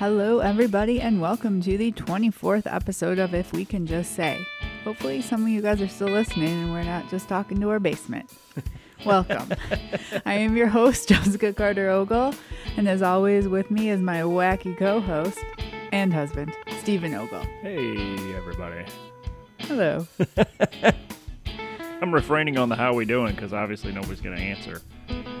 Hello, everybody, and welcome to the 24th episode of If We Can Just Say. Hopefully, some of you guys are still listening and we're not just talking to our basement. welcome. I am your host, Jessica Carter Ogle, and as always, with me is my wacky co host and husband, Stephen Ogle. Hey, everybody. Hello. I'm refraining on the how we doing because obviously nobody's going to answer.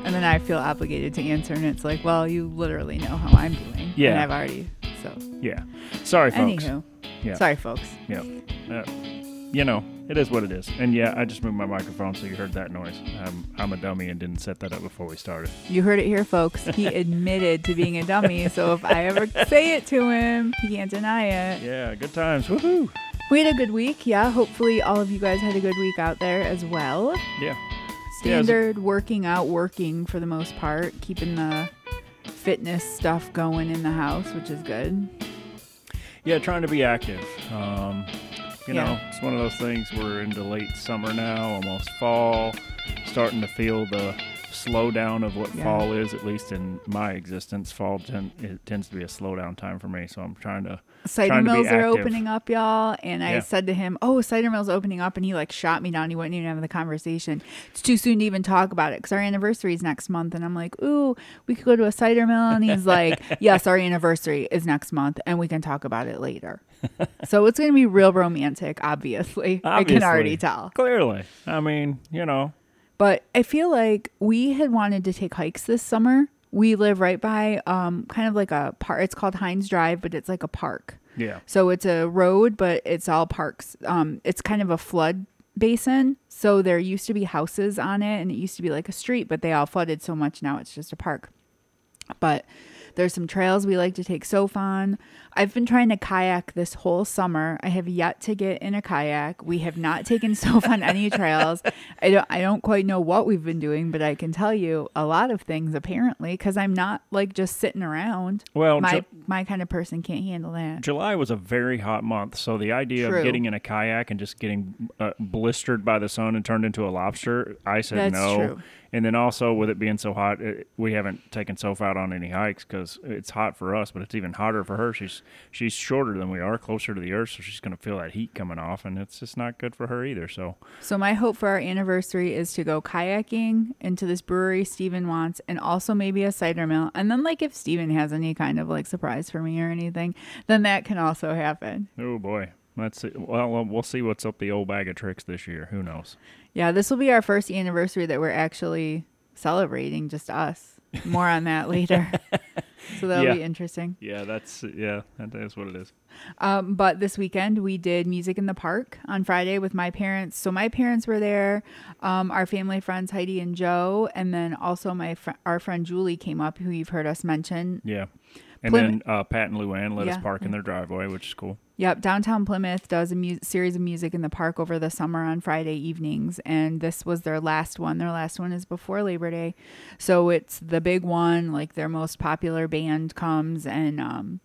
And then I feel obligated to answer, and it's like, well, you literally know how I'm doing. Yeah. And I've already, so. Yeah. Sorry, folks. Anywho, Yeah. sorry, folks. Yeah. Uh, you know, it is what it is. And yeah, I just moved my microphone so you heard that noise. I'm, I'm a dummy and didn't set that up before we started. You heard it here, folks. He admitted to being a dummy, so if I ever say it to him, he can't deny it. Yeah, good times. Woohoo. We had a good week, yeah. Hopefully, all of you guys had a good week out there as well. Yeah. Yeah, Standard working out, working for the most part, keeping the fitness stuff going in the house, which is good. Yeah, trying to be active. Um, you Yeah. know, it's one of those things. We're into late summer now, almost fall. Starting to feel the slowdown of what Yeah. fall is, at least in my existence. Fall ten, it tends to be a slowdown time for me, so I'm trying to. Cider Trying to be mills are opening up, y'all. And I Yeah. said to him, Oh, cider mills opening up. And he like shot me down. He wouldn't even have the conversation. It's too soon to even talk about it because our anniversary is next month. And I'm like, Ooh, we could go to a cider mill. And he's like, Yes, our anniversary is next month and we can talk about it later. so it's going to be real romantic, obviously. I can already tell. Clearly, I mean, you know, But I feel like we had wanted to take hikes this summer. We live right by um, kind of like a park. It's called Hines Drive, but it's like a park. yeah, So it's a road, but it's all parks. Um, it's kind of a flood basin. So there used to be houses on it and it used to be like a street, but they all flooded so much now it's just a park. But there's some trails we like to take Soph on. I've been trying to kayak this whole summer. I have yet to get in a kayak. We have not taken Soph on any trails. I don't I don't quite know what we've been doing, but I can tell you a lot of things apparently because I'm not like just sitting around. Well, my Ju- my kind of person can't handle that. July was a very hot month, so the idea True. of getting in a kayak and just getting uh, blistered by the sun and turned into a lobster, I said That's no. true. And then also with it being so hot, it, we haven't taken Soph out on any hikes because it's hot for us, but it's even hotter for her. She's she's shorter than we are, closer to the earth, so she's going to feel that heat coming off, and it's just not good for her either. So So my hope for our anniversary is to go kayaking into this brewery Steven wants and also maybe a cider mill. And then like if Steven has any kind of like surprise for me or anything, then that can also happen. oh boy. Let's see. Well, we'll see what's up the old bag of tricks this year. Who knows? Yeah, this will be our first anniversary that we're actually celebrating just us. More on that later. so that'll Yeah. be interesting. Yeah, that's yeah, that is what it is. Um, but this weekend we did music in the park on Friday with my parents. So my parents were there, um, our family friends Heidi and Joe, and then also my fr- our friend Julie came up, who you've heard us mention. Yeah. And Plymouth- then uh, Pat and Luann let Yeah. us park in their driveway, which is cool. Yep, downtown Plymouth does a mu- series of music in the park over the summer on Friday evenings, and this was their last one. Their last one is before Labor Day, so it's the big one. Like their most popular band comes, and um,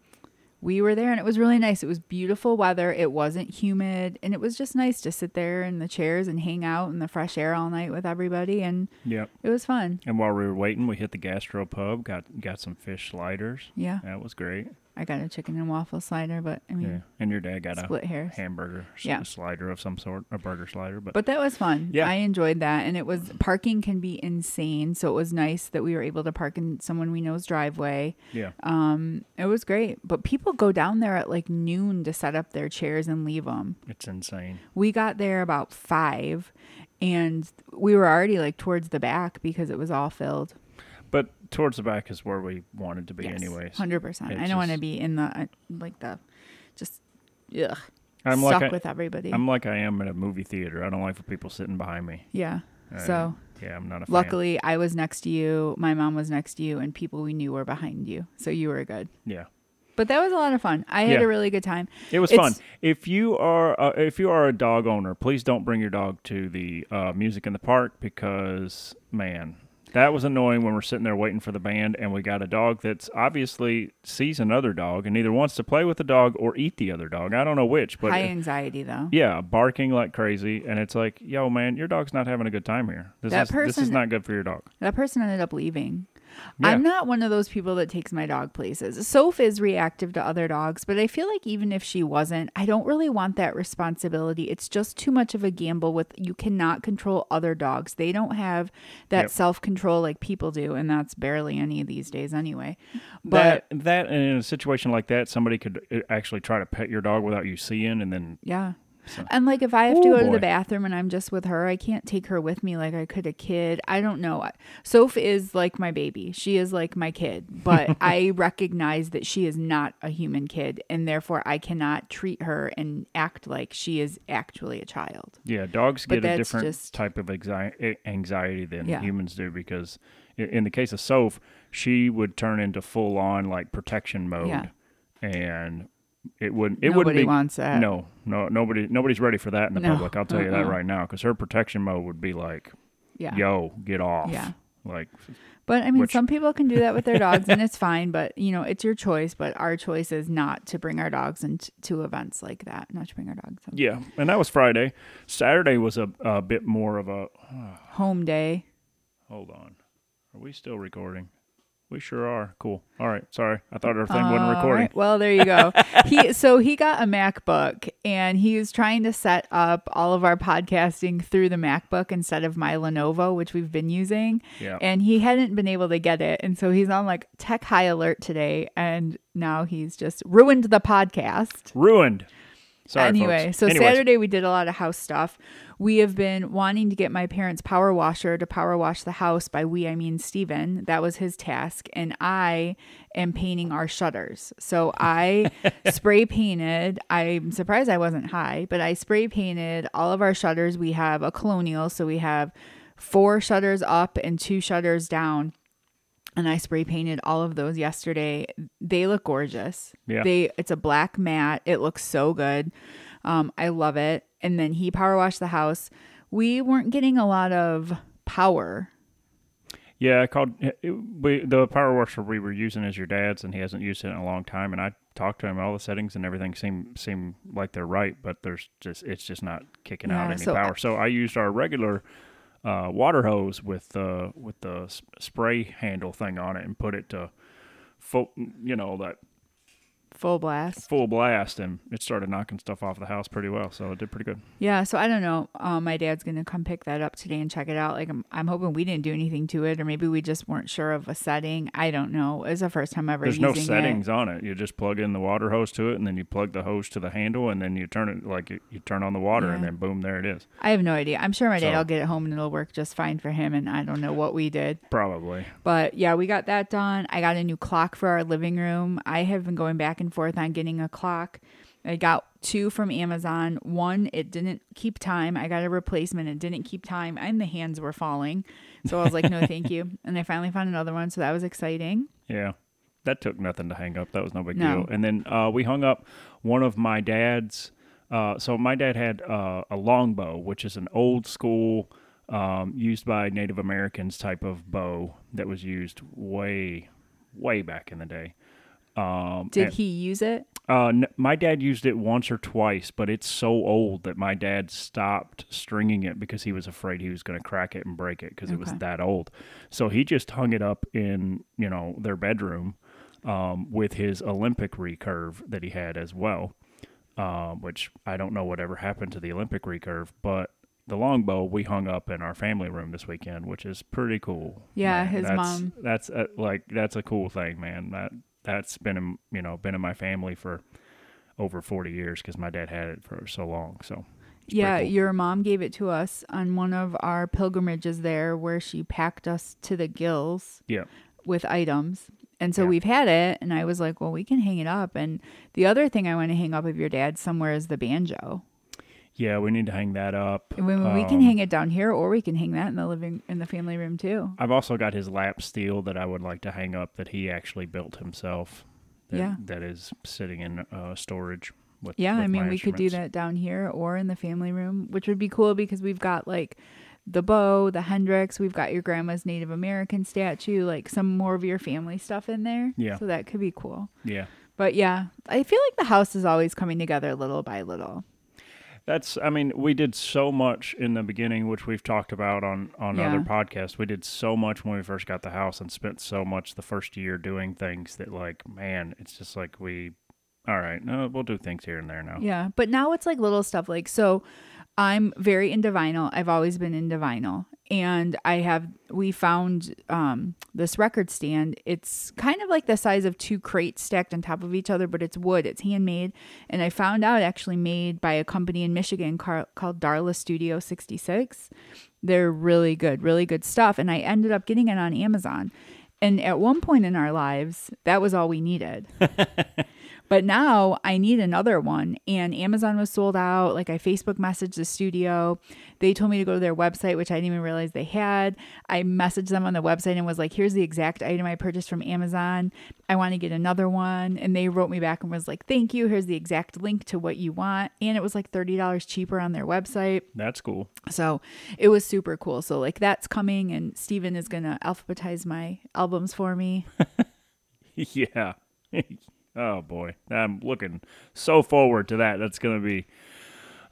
we were there, and it was really nice. It was beautiful weather. It wasn't humid, and it was just nice to sit there in the chairs and hang out in the fresh air all night with everybody, and Yep. it was fun. And while we were waiting, we hit the gastro pub, got got some fish sliders. Yeah, That was great. I got a chicken and waffle slider, but I mean, Yeah. And your dad got split a hairs. hamburger Yeah. slider of some sort, a burger slider. But, But that was fun. Yeah. I enjoyed that. And it was parking can be insane. So it was nice that we were able to park in someone we know's driveway. yeah, Um, it was great. But people go down there at like noon to set up their chairs and leave them. it's insane. We got there about five and we were already like towards the back because it was all filled. Towards the back is where we wanted to be, anyways. 100%. I don't want to be in the, uh, like the, just, ugh, I'm stuck like I, with everybody. I'm like I am in a movie theater. I don't like for people sitting behind me. yeah. Uh, So. yeah, I'm not a fan. Luckily, I was next to you, my mom was next to you, and people we knew were behind you. So you were good. Yeah. But that was a lot of fun. I had Yeah. a really good time. It was It's- fun. If you are uh, if you are a dog owner, please don't bring your dog to the uh, music in the park because man, That was annoying when we're sitting there waiting for the band and we got a dog that's obviously sees another dog and either wants to play with the dog or eat the other dog. I don't know which, but High anxiety though. yeah, barking like crazy and it's like, "Yo man, your dog's not having a good time here. This That is this is not good for your dog." That person ended up leaving. Yeah. I'm not one of those people that takes my dog places. Soph is reactive to other dogs, but I feel like even if she wasn't, I don't really want that responsibility. It's just too much of a gamble with you cannot control other dogs. They don't have that Yep. self-control like people do, and that's barely any of these days anyway. But that that in a situation like that, somebody could uh, actually try to pet your dog without you seeing, and then Yeah. So- And like if I have to go to the bathroom and I'm just with her, I can't take her with me like I could a kid. I don't know. Soph is like my baby. She is like my kid, but I recognize that she is not a human kid and therefore I cannot treat her and act like she is actually a child. yeah, dogs But get a different just- type of anxi- eh, anxiety than Yeah. humans do because in the case of Soph, she would turn into full on like protection mode, Yeah. and it wouldn't it Nobody wouldn't be wants that. no no nobody nobody's ready for that in the No. public. I'll tell you that Uh-uh. right now because her protection mode would be like, Yeah. yo, get off, Yeah. like But I mean, Which- some people can do that with their dogs, and it's fine. But you know, it's your choice. But our choice is not to bring our dogs into events like that. Not to bring our dogs. Yeah. And that was Friday. Saturday was a, a bit more of a uh, Home day. Hold on. Are we still recording? We sure are. Cool. All right. Sorry. I thought our thing wasn't recording. right. Well, there you go. he so he got a MacBook and he was trying to set up all of our podcasting through the MacBook instead of my Lenovo, which we've been using. Yeah. And he hadn't been able to get it, and so he's on like tech high alert today, and now he's just ruined the podcast. Ruined. Sorry. anyway, folks. so Anyways, Saturday we did a lot of house stuff. We have been wanting to get my parents' power washer to power wash the house. By we, I mean Steven. That was his task. And I am painting our shutters. So I spray painted. I'm surprised I wasn't high, but I spray painted all of our shutters. We have a colonial. So we have four shutters up and two shutters down and I spray painted all of those yesterday. They look gorgeous. Yeah. They it's a black matte. It looks so good. Um, I love it. And then he power washed the house. We weren't getting a lot of power. Yeah, I called we, the power washer we were using is your dad's, and he hasn't used it in a long time. And I talked to him, all the settings and everything seem seem like they're right, but there's just it's just not kicking out any so I- power. So I used our regular uh, water hose with the with the spray handle thing on it and put it to full, you know, that Full blast. full blast, and it started knocking stuff off the house pretty well. So it did pretty good. Yeah, so I don't know. Um, my dad's gonna come pick that up today and check it out. Like I'm, I'm hoping we didn't do anything to it, or maybe we just weren't sure of a setting. I don't know. It's the first time ever There's no it. settings on it. You just plug in the water hose to it, and then you plug the hose to the handle, and then you turn it like you, you turn on the water, and then boom, there it is. I have no idea. I'm sure my dad So- will get it home and it'll work just fine for him. And I don't know what we did. Probably. But yeah, we got that done. I got a new clock for our living room. I have been going back and forth on getting a clock. I got two from Amazon. One, it didn't keep time. I got a replacement. It didn't keep time, and the hands were falling. So I was like, no, thank you. And I finally found another one. So that was exciting. Yeah. That took nothing to hang up. That was no big No. deal. And then uh, we hung up one of my dad's. Uh, so my dad had uh, a longbow, which is an old school, um, used by Native Americans type of bow that was used way, way back in the day. Um, Did and- he use it? Uh, n- my dad used it once or twice, but it's so old that my dad stopped stringing it because he was afraid he was going to crack it and break it because it was that old. So he just hung it up in you know their bedroom um, with his Olympic recurve that he had as well, um, which I don't know whatever happened to the Olympic recurve, but the longbow we hung up in our family room this weekend, which is pretty cool. Yeah, Man, his that's- mom- That's uh like that's a cool thing, man. That that's been in you know been in my family for over 40 years because my dad had it for so long. So Yeah, cool. your mom gave it to us on one of our pilgrimages there where she packed us to the gills yeah, with items. And so Yeah. we've had it, and I was like, well, we can hang it up. And the other thing I want to hang up of your dad somewhere is the banjo. Yeah, we need to hang that up. And we, we can Um, hang it down here, or we can hang that in the living in the family room too. I've also got his lap steel that I would like to hang up that he actually built himself. That, Yeah. that is sitting in uh, storage. With, Yeah, I mean, we could do that down here or in the family room, which would be cool because we've got like the bow, the Hendrix, we've got your grandma's Native American statue, like some more of your family stuff in there. Yeah. So that could be cool. Yeah, But yeah, I feel like the house is always coming together little by little. That's I mean, we did so much in the beginning, which we've talked about on on Yeah. other podcasts. We did so much when we first got the house and spent so much the first year doing things that like, man, it's just like we all right, no, we'll do things here and there now. Yeah, but now it's like little stuff like so I'm very into vinyl. I've always been into vinyl. And I have we found um this record stand. It's kind of like the size of two crates stacked on top of each other, but it's wood. It's handmade. And I found out actually made by a company in Michigan car- called Darla Studio 66. They're really good, really good stuff. And I ended up getting it on Amazon. And at one point in our lives, that was all we needed. But now I need another one, and Amazon was sold out. Like I Facebook messaged the studio. They told me to go to their website, which I didn't even realize they had. I messaged them on the website and was like, here's the exact item I purchased from Amazon. I want to get another one. And they wrote me back and was like, thank you. Here's the exact link to what you want. And it was like $30 cheaper on their website. That's cool. So it was super cool. So, like, that's coming, and Steven is going to alphabetize my albums for me. yeah. oh boy, I'm looking so forward to that. That's gonna be.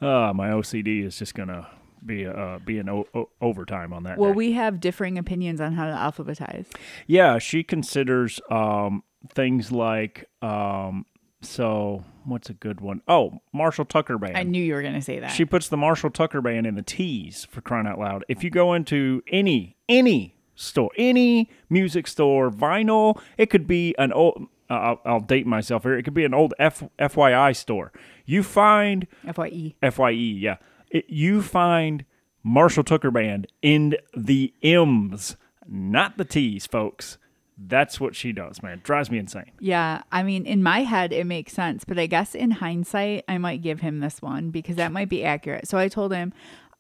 Uh, my OCD is just gonna be uh be an o- o- overtime on that. Well, day. we have differing opinions on how to alphabetize. Yeah, she considers um, things like um, so. What's a good one? Oh, Marshall Tucker Band. I knew you were going to say that. she puts the Marshall Tucker Band in the T's for crying out loud. If you go into any any store, any music store, vinyl, it could be an old. Uh, I'll, I'll date myself here. It could be an old F, FYI store. You find FYE. FYE, yeah. It, you find Marshall Tucker Band in the M's, not the T's, folks. That's what she does, man. Drives me insane. Yeah, I mean, in my head, it makes sense, but I guess in hindsight, I might give him this one because that might be accurate. So I told him,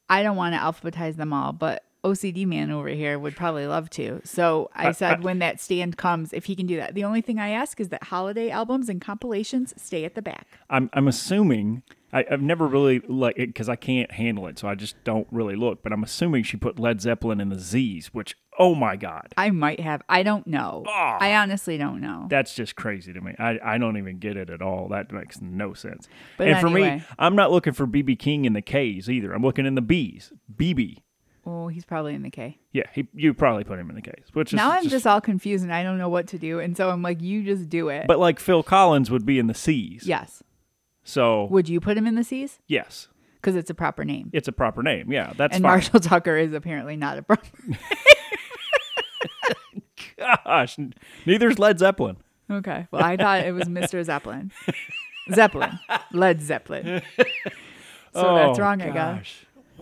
I don't want to alphabetize them all, but OCD man over here would probably love to. So I said, when that stand comes, if he can do that. The only thing I ask is that holiday albums and compilations stay at the back. I'm I'm assuming I, I've never really like it because I can't handle it, so I just don't really look. But I'm assuming she put Led Zeppelin in the Z's, which oh my god, I might have. I don't know. Ah. I honestly don't know. that's just crazy to me. I, I don't even get it at all. That makes no sense. But and for me. I'm not looking for BB King in the K's either. I'm looking in the B's. BB. Oh, he's probably in the K. Yeah, he, you probably put him in the K's, which is Now I'm just all confused and I don't know what to do. And so I'm like, you just do it. But like Phil Collins would be in the C's. yes. So Would you put him in the C's? yes, Because it's a proper name. it's a proper name. Yeah, that's and fine. Marshall Tucker is apparently not a proper. Gosh, neither's Led Zeppelin. okay. Well, I thought it was Mr. Zeppelin. Zeppelin. Led Zeppelin. So that's Oh, wrong, I guess.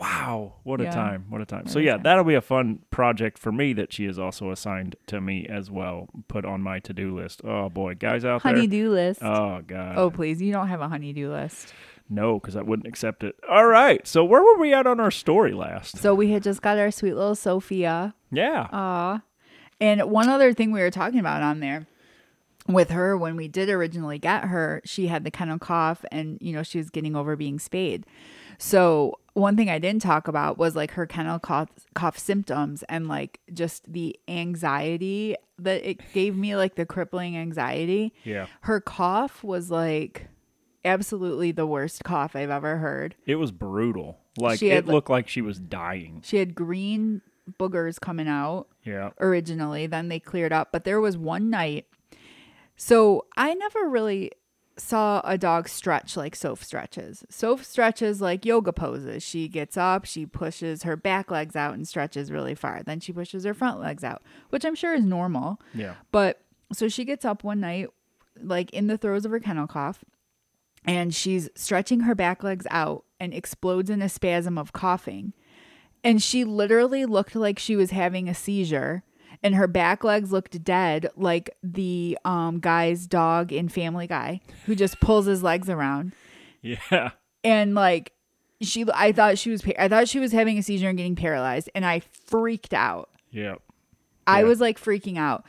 Wow, what a Yeah. time! What a time! So a yeah, time. that'll be a fun project for me that she has also assigned to me as well. Put on my to-do list. Oh boy, guys out there. Honeydew list. Oh god. oh, please. You don't have a honeydew list. no, because I wouldn't accept it. All right. So where were we at on our story last? So we had just got our sweet little Sophia. Yeah. Aw. And one other thing we were talking about on there with her when we did originally get her, she had the kennel cough and, you know, she was getting over being spayed. So one thing I didn't talk about was like her kennel cough, cough symptoms and like just the anxiety that it gave me, like the crippling anxiety. yeah. Her cough was like absolutely the worst cough I've ever heard. It was brutal. Like She it looked like she was dying. She had green boogers coming out. Yeah. originally. Then they cleared up. But there was one night. So I never really saw a dog stretch like Soph stretches. Soph stretches like yoga poses. She gets up, she pushes her back legs out and stretches really far. Then she pushes her front legs out, which I'm sure is normal. Yeah. But so she gets up one night, like in the throes of her kennel cough, and she's stretching her back legs out and explodes in a spasm of coughing. And she literally looked like she was having a seizure. And her back legs looked dead, like the um, guy's dog in Family Guy, who just pulls his legs around. Yeah. And like, she, I thought she was, pa- I thought she was having a seizure and getting paralyzed, and I freaked out. Yeah. I Yeah. was like freaking out.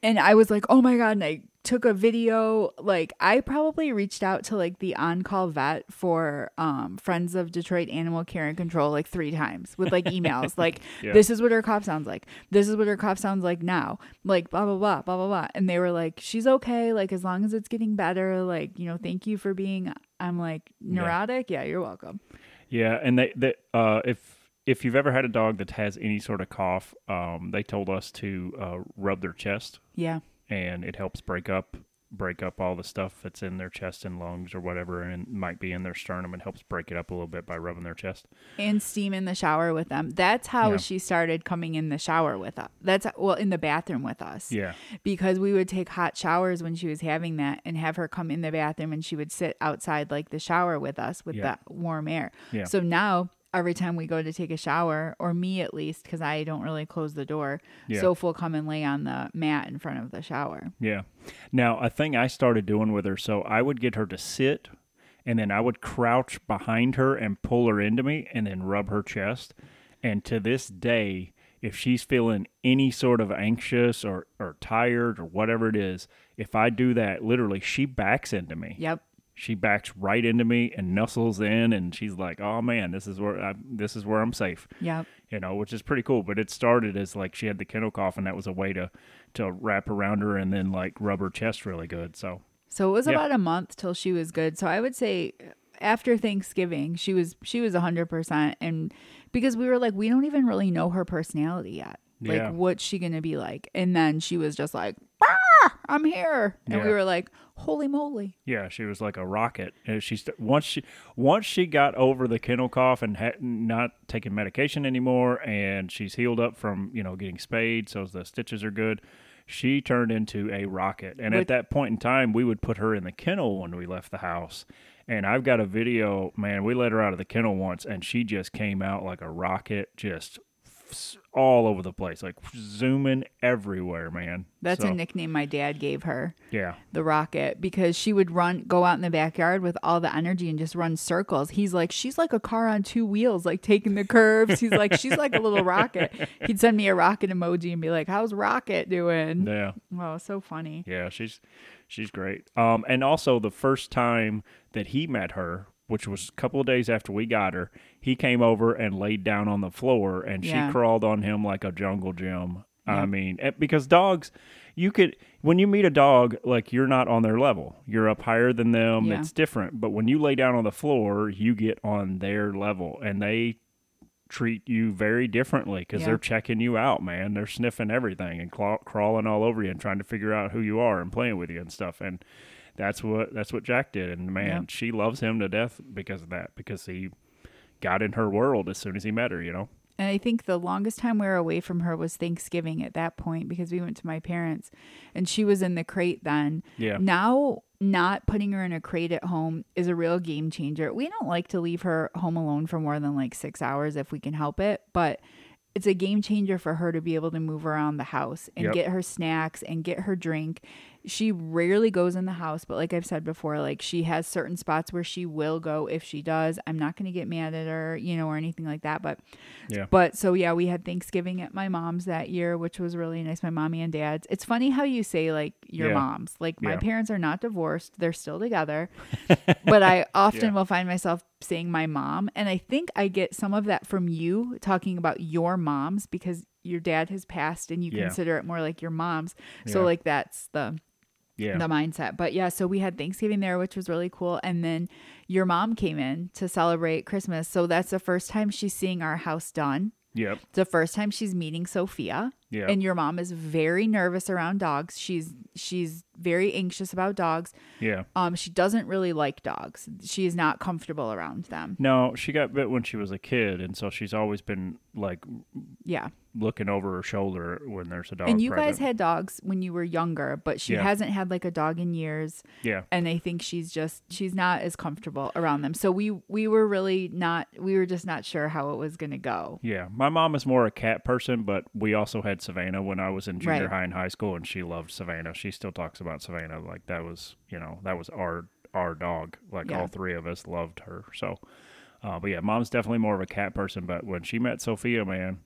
And I was like, oh my God. And I took a video like i probably reached out to like the on-call vet for um friends of detroit animal care and control like three times with like emails like Yeah. this is what her cough sounds like. This is what her cough sounds like now. Like blah blah blah blah blah blah. And they were like she's okay. Like as long as it's getting better like you know thank you for being i'm like neurotic? Yeah, you're welcome. Yeah, and they, they uh, if if you've ever had a dog that has any sort of cough, um, they told us to uh, rub their chest, yeah and it helps break up break up all the stuff that's in their chest and lungs or whatever, and might be in their sternum. It helps break it up a little bit by rubbing their chest. and steam in the shower with them that's how Yeah. she started coming in the shower with us that's well in the bathroom with us Yeah, because we would take hot showers when she was having that and have her come in the bathroom and she would sit outside like the shower with us with Yeah. that warm air. Yeah. So now every time we go to take a shower, or me at least, because I don't really close the door, Yeah. Soph will come and lay on the mat in front of the shower. yeah. Now a thing I started doing with her, so I would get her to sit, and then I would crouch behind her and pull her into me, and then rub her chest. And to this day, if she's feeling any sort of anxious or, or tired or whatever it is, if I do that, literally, she backs into me. Yep. She backs right into me and nuzzles in, and she's like, "Oh man, this is where I, this is where I'm safe." Yep. You know, which is pretty cool. But it started as like she had the kennel cough, and that was a way to to wrap around her and then like rub her chest really good. So So it was Yeah. about a month till she was good. So I would say uh, after Thanksgiving, she was she was hundred percent, and because we were like, we don't even really know her personality yet. Like, Yeah. what's she gonna be like? And then she was just like, "Ah, I'm here," and we were like, "Holy moly!" Yeah, she was like a rocket. And she st- once she once she got over the kennel cough and had not taking medication anymore, and she's healed up from you know getting spayed, so the stitches are good. She turned into a rocket, and With- at that point in time, we would put her in the kennel when we left the house. And I've got a video, man. We let her out of the kennel once, and she just came out like a rocket, just all over the place, like zooming everywhere, man. That's So, a nickname my dad gave her, Yeah, the Rocket, because she would run, go out in the backyard with all the energy and just run circles. He's like, she's like a car on two wheels, like taking the curves. He's like, she's like a little rocket. He'd send me a rocket emoji and be like, "How's Rocket doing?" yeah. Oh, so funny. Yeah, she's she's great. Um, and also the first time that he met her, which was a couple of days after we got her, he came over and laid down on the floor, and Yeah. she crawled on him like a jungle gym. I mean, eh, because dogs, you could when you meet a dog, like you're not on their level. You're up higher than them. Yeah. It's different. But when you lay down on the floor, you get on their level, and they treat you very differently because Yeah. they're checking you out, man. They're sniffing everything and claw- crawling all over you and trying to figure out who you are and playing with you and stuff. And that's what that's what Jack did. And man, Yeah. she loves him to death because of that. Because he got in her world as soon as he met her. You know. And I think the longest time we were away from her was Thanksgiving at that point because we went to my parents and she was in the crate then. Yeah. Now, not putting her in a crate at home is a real game changer. We don't like to leave her home alone for more than like six hours if we can help it, but it's a game changer for her to be able to move around the house and Yep. get her snacks and get her drink. She rarely goes in the house, but like I've said before, like she has certain spots where she will go if she does. I'm not going to get mad at her, you know, or anything like that, but Yeah. but so yeah, we had Thanksgiving at my mom's that year, which was really nice. My mommy and dad's. It's funny how you say like your Yeah. moms. Like my Yeah. parents are not divorced; they're still together. but I often Yeah. will find myself saying my mom, and I think I get some of that from you talking about your moms because your dad has passed and you Yeah. consider it more like your mom's. So Yeah. like that's the Yeah. the mindset. But yeah, so we had Thanksgiving there, which was really cool. And then your mom came in to celebrate Christmas. So that's the first time she's seeing our house done. Yep. It's the first time she's meeting Sophia. Yep. And your mom is very nervous around dogs. She's she's very anxious about dogs. Yeah. Um, she doesn't really like dogs. She is not comfortable around them. No, she got bit when she was a kid, and so she's always been like Yeah. looking over her shoulder when there's a dog. and you guys had dogs when you were younger, but she Yeah. hasn't had like a dog in years. yeah. and I think she's just she's not as comfortable around them. So we we were really not we were just not sure how it was going to go. Yeah, my mom is more a cat person, but we also had Savannah when I was in junior Right. high and high school, and she loved Savannah. She still talks about Savannah like that was, you know, that was our our dog. Like Yeah. all three of us loved her. So, uh, but yeah, mom's definitely more of a cat person. But when she met Sophia, man,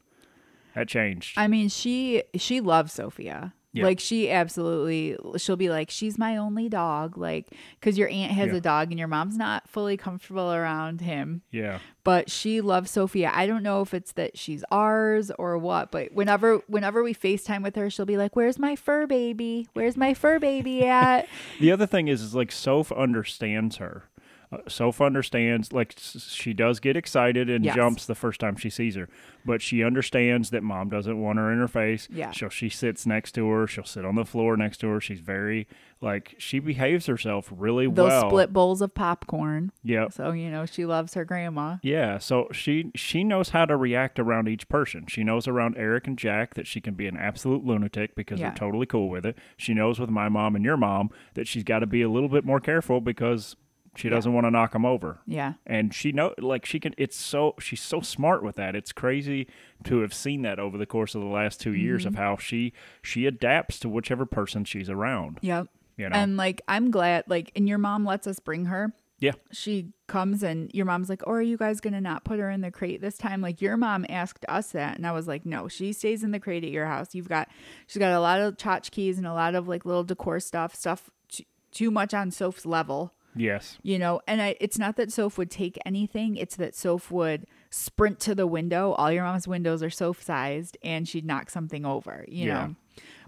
that changed. I mean, she she loves Sophia. Yeah. Like she absolutely, she'll be like, she's my only dog. Like, cause your aunt has Yeah. a dog and your mom's not fully comfortable around him, Yeah. but she loves Sophia. I don't know if it's that she's ours or what, but whenever, whenever we FaceTime with her, she'll be like, where's my fur baby? Where's my fur baby at? The other thing is, is like Soph understands her. Uh, Soph understands, like she does get excited and Yes. jumps the first time she sees her, but she understands that mom doesn't want her in her face. Yeah. So she sits next to her. She'll sit on the floor next to her. She's very like she behaves herself really Those well. Those split bowls of popcorn. Yeah. So, you know, she loves her grandma. Yeah, so she she knows how to react around each person. She knows around Eric and Jack that she can be an absolute lunatic because Yeah. they're totally cool with it. She knows with my mom and your mom that she's got to be a little bit more careful because she doesn't want to knock them over. Yeah. And she know like she can it's so she's so smart with that. It's crazy to have seen that over the course of the last 2 years Mm-hmm. of how she she adapts to whichever person she's around. Yep. You know. And like, I'm glad, like, and your mom lets us bring her. yeah. She comes and your mom's like, Oh, are you guys going to not put her in the crate this time? Like, your mom asked us that. And I was like, No, she stays in the crate at your house. You've got, she's got a lot of tchotchkes and a lot of like little decor stuff, stuff t- too much on Soph's level. Yes. you know and I, it's not that soph would take anything it's that soph would sprint to the window. All your mom's windows are soph sized and she'd knock something over you Yeah. know?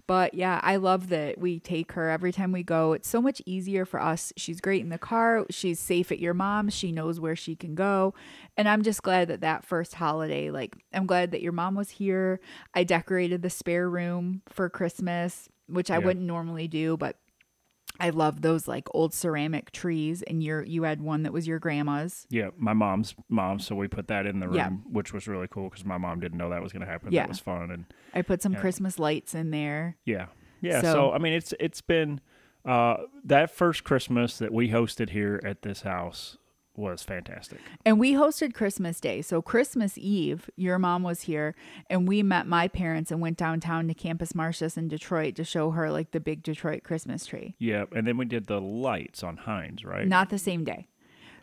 But yeah i love that we take her every time we go. It's so much easier for us. She's great in the car. She's safe at your mom's she knows where she can go. And i'm just glad that that first holiday like i'm glad that your mom was here. I decorated the spare room for christmas which i Yeah. wouldn't normally do but I love those like old ceramic trees, and your you had one that was your grandma's. Yeah, my mom's mom, so we put that in the room, Yeah. which was really cool because my mom didn't know that was going to happen. Yeah. That was fun, and I put some Yeah. Christmas lights in there. yeah, yeah. So, So- I mean, it's it's been uh, that first Christmas that we hosted here at this house was fantastic. And we hosted Christmas Day. So Christmas Eve, your mom was here and we met my parents and went downtown to Campus Martius in Detroit to show her like the big Detroit Christmas tree. Yeah, and then we did the lights on Hines, right? Not the same day.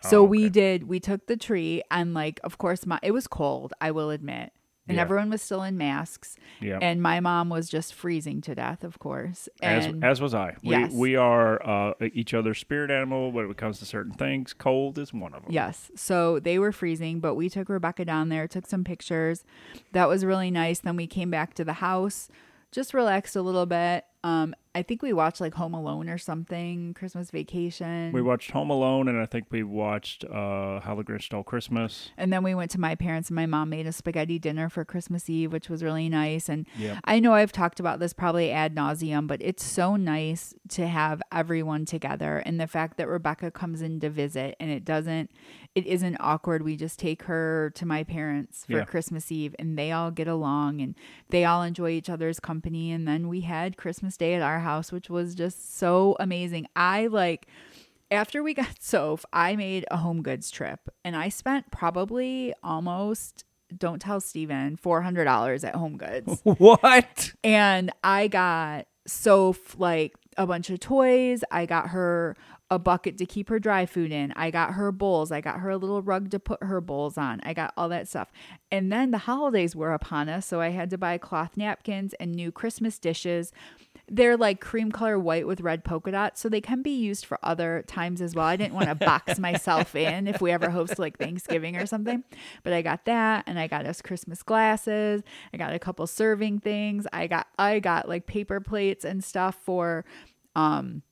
Oh, so Oh, we did we took the tree and like of course my it was cold, I will admit. And Yeah. everyone was still in masks. Yeah. And my mom was just freezing to death, of course. as as was I. We Yes. we are uh, each other's spirit animal when it comes to certain things. Cold is one of them. Yes. So they were freezing, but we took Rebecca down there, took some pictures. That was really nice. Then we came back to the house, just relaxed a little bit. Um, I think we watched like Home Alone or something, Christmas Vacation. We watched Home Alone, and I think we watched uh, How the Grinch Stole Christmas. and then we went to my parents, and my mom made a spaghetti dinner for Christmas Eve, which was really nice. And Yeah. I know I've talked about this probably ad nauseum, but it's so nice to have everyone together. And the fact that Rebecca comes in to visit and it doesn't, it isn't awkward. We just take her to my parents for Yeah. Christmas Eve and they all get along and they all enjoy each other's company. And then we had Christmas Day at our house, which was just so amazing. I like, after we got Soph, I made a home goods trip and I spent probably almost, don't tell Steven, $400 at home goods. What? And I got Soph like a bunch of toys. I got her a bucket to keep her dry food in. I got her bowls. I got her a little rug to put her bowls on. I got all that stuff. And then the holidays were upon us. So I had to buy cloth napkins and new Christmas dishes. They're like cream color white with red polka dots. So they can be used for other times as well. I didn't want to box myself in if we ever host like Thanksgiving or something. But I got that and I got us Christmas glasses. I got a couple serving things. I got I got like paper plates and stuff for um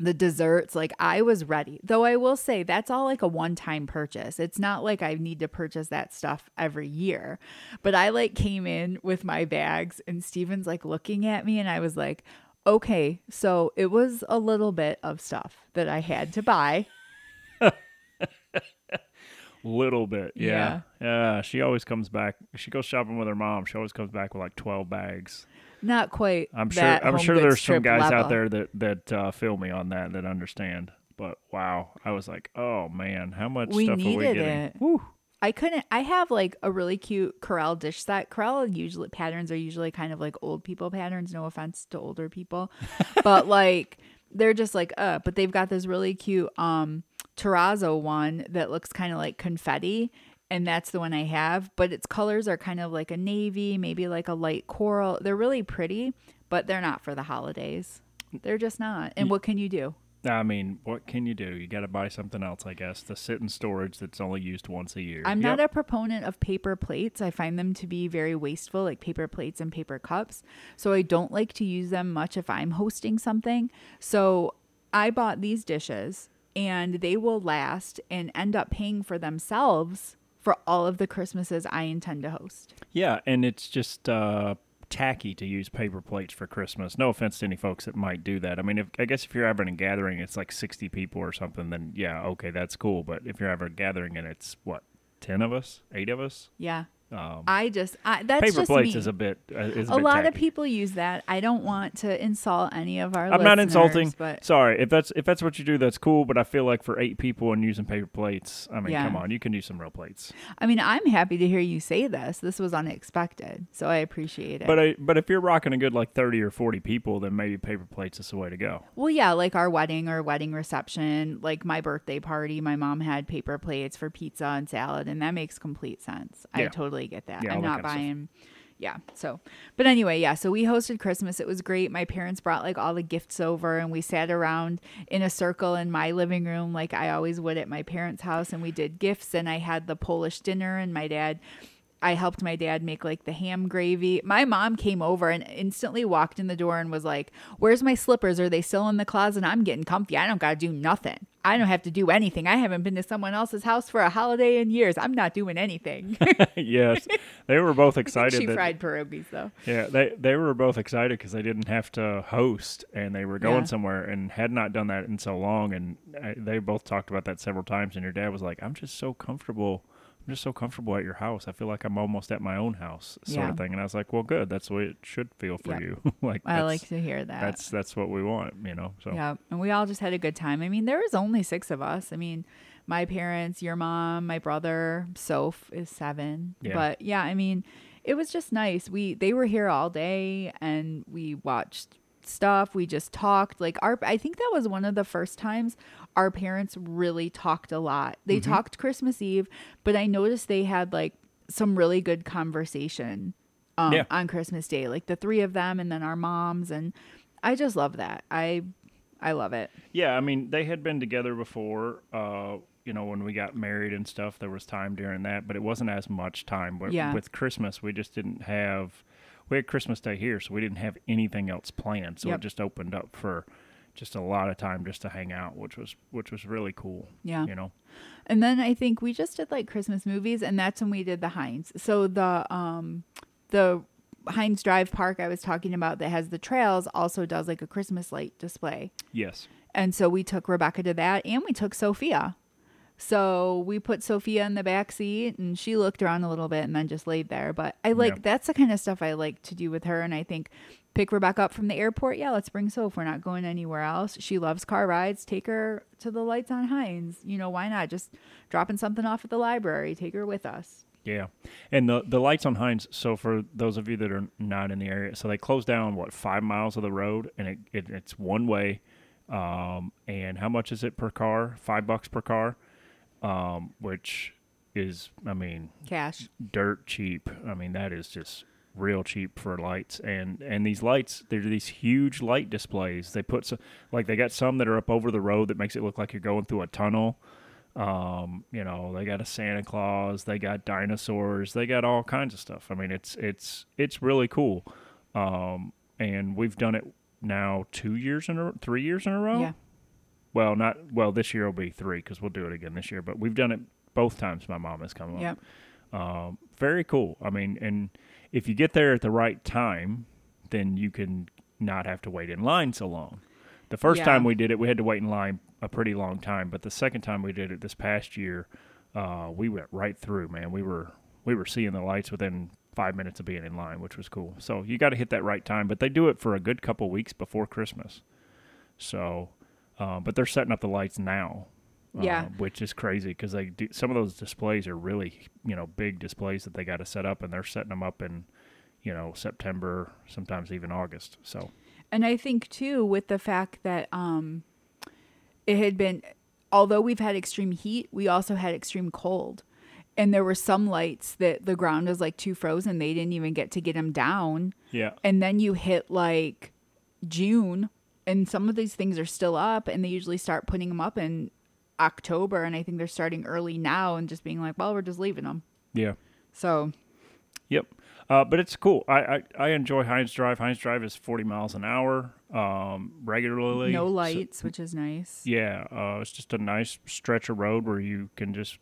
the desserts like i was ready though i will say that's all like a one-time purchase it's not like i need to purchase that stuff every year but i like came in with my bags and steven's like looking at me and i was like okay so it was a little bit of stuff that i had to buy Little bit, yeah. yeah. she always comes back. She goes shopping with her mom. She always comes back with like twelve bags. Not quite I'm sure. I'm sure there's some guys level. out there that that uh, feel me on that that understand. But wow, I was like, oh man, how much We stuff are we needed getting? it. Whew. I couldn't. I have like a really cute Corelle dish set. Corelle usually patterns are usually kind of like old people patterns. No offense to older people, but like they're just like uh. But they've got this really cute um terrazzo one that looks kind of like confetti, and that's the one I have. But its colors are kind of like a navy, maybe like a light coral. They're really pretty, but they're not for the holidays. They're just not. And what can you do? I mean, what can you do? You got to buy something else, I guess, to sit in storage that's only used once a year. I'm Yep. not a proponent of paper plates. I find them to be very wasteful, like paper plates and paper cups. So I don't like to use them much if I'm hosting something. So I bought these dishes and they will last and end up paying for themselves for all of the Christmases I intend to host. Yeah, and it's just uh, tacky to use paper plates for Christmas. No offense to any folks that might do that. I mean, if I guess if you're having a gathering, it's like 60 people or something, then yeah, okay, that's cool. But if you're having a gathering and it's what, 10 of us, eight of us, Yeah. Um, I just I, that's paper just plates me. is a bit. Uh, is a, a bit lot of people use that. I don't want to insult any of our I'm not insulting. but Sorry, if that's if that's what you do, that's cool. But I feel like for eight people and using paper plates, I mean, Yeah. come on, you can use some real plates. I mean, I'm happy to hear you say this. This was unexpected, so I appreciate it. But I, but if you're rocking a good like 30 or 40 people, then maybe paper plates is the way to go. well, yeah, like our wedding or wedding reception, like my birthday party, my mom had paper plates for pizza and salad, and that makes complete sense. I Yeah. Totally get that. Yeah, I'm not kind of stuff. buying. Yeah. So, but anyway, yeah. So we hosted Christmas. It was great. My parents brought like all the gifts over and we sat around in a circle in my living room, like I always would at my parents' house. And we did gifts and I had the Polish dinner and my dad. I helped my dad make like the ham gravy. My mom came over and instantly walked in the door and was like, Where's my slippers? Are they still in the closet? I'm getting comfy. I don't got to do nothing. I don't have to do anything. I haven't been to someone else's house for a holiday in years. I'm not doing anything. yes, they were both excited. she that, fried pierogies though. Yeah, they they were both excited because they didn't have to host and they were going Yeah. somewhere and had not done that in so long. And I, they both talked about that several times. And your dad was like, "I'm just so comfortable. Just so comfortable at your house. I feel like I'm almost at my own house, sort Yeah. of thing." And I was like, "Well, good. That's the way it should feel for you. like I like to hear that. that's that's what we want, you know." So Yeah, and we all just had a good time. I mean, there was only six of us. I mean, my parents, your mom, my brother, Soph is seven. Yeah. But yeah, I mean, it was just nice. We they were here all day, and we watched stuff. We just talked. Like our, I think that was one of the first times our parents really talked a lot. They Mm-hmm. talked Christmas Eve, but I noticed they had like some really good conversation um, Yeah. on Christmas Day, like the three of them, and then our moms, and I just love that. I I love it. Yeah, I mean, they had been together before. Uh, you know, when we got married and stuff, there was time during that, but it wasn't as much time. With, Yeah. with Christmas, we just didn't have. We had Christmas Day here, so we didn't have anything else planned. So Yep. it just opened up for just a lot of time just to hang out, which was which was really cool. Yeah. you know. And then I think we just did like Christmas movies, and that's when we did the Hines. So the um the Hines Drive Park I was talking about that has the trails also does like a Christmas light display. Yes. And so we took Rebecca to that and we took Sophia. So we put Sophia in the back seat and she looked around a little bit and then just laid there. But I like Yeah. that's the kind of stuff I like to do with her. And I think pick Rebecca up from the airport. Yeah, let's bring Soph. We're not going anywhere else. She loves car rides. Take her to the lights on Hines. You know, why not? Just dropping something off at the library. Take her with us. Yeah, and the the lights on Hines. So for those of you that are not in the area, so they close down what five miles of the road, and it, it it's one way. Um, and how much is it per car? Five bucks per car, um, which is, I mean, Cash. dirt cheap. I mean, that is just real cheap for lights. And and these lights, they're these huge light displays. They put some, like they got some that are up over the road that makes it look like you're going through a tunnel. Um, you know, they got a Santa Claus, they got dinosaurs, they got all kinds of stuff. I mean, it's it's it's really cool. Um, and we've done it now two years in a three years in a row. Yeah. Well, not well. This year will be three because we'll do it again this year. But we've done it both times. My mom has come up. Yep. Um, very cool. I mean, and if you get there at the right time, then you can not have to wait in line so long. The first Yeah. time we did it, we had to wait in line a pretty long time. But the second time we did it this past year, uh, we went right through. Man, we were we were seeing the lights within five minutes of being in line, which was cool. So you got to hit that right time. But they do it for a good couple weeks before Christmas. So, uh, but they're setting up the lights now. Uh, Yeah. which is crazy because they do some of those displays are really you know big displays that they got to set up, and they're setting them up in you know September, sometimes even August. So And I think too, with the fact that um, it had been, although we've had extreme heat, we also had extreme cold. and there were some lights that the ground was like too frozen. They didn't even get to get them down. Yeah. And then you hit like June, and some of these things are still up, and they usually start putting them up in October. And I think they're starting early now and just being like, well, we're just leaving them. Yeah. So Yep. Uh, but it's cool. I, I, I enjoy Hines Drive. Hines Drive is 40 miles an hour um, regularly. no So- lights, which is nice. yeah. Uh, it's just a nice stretch of road where you can just,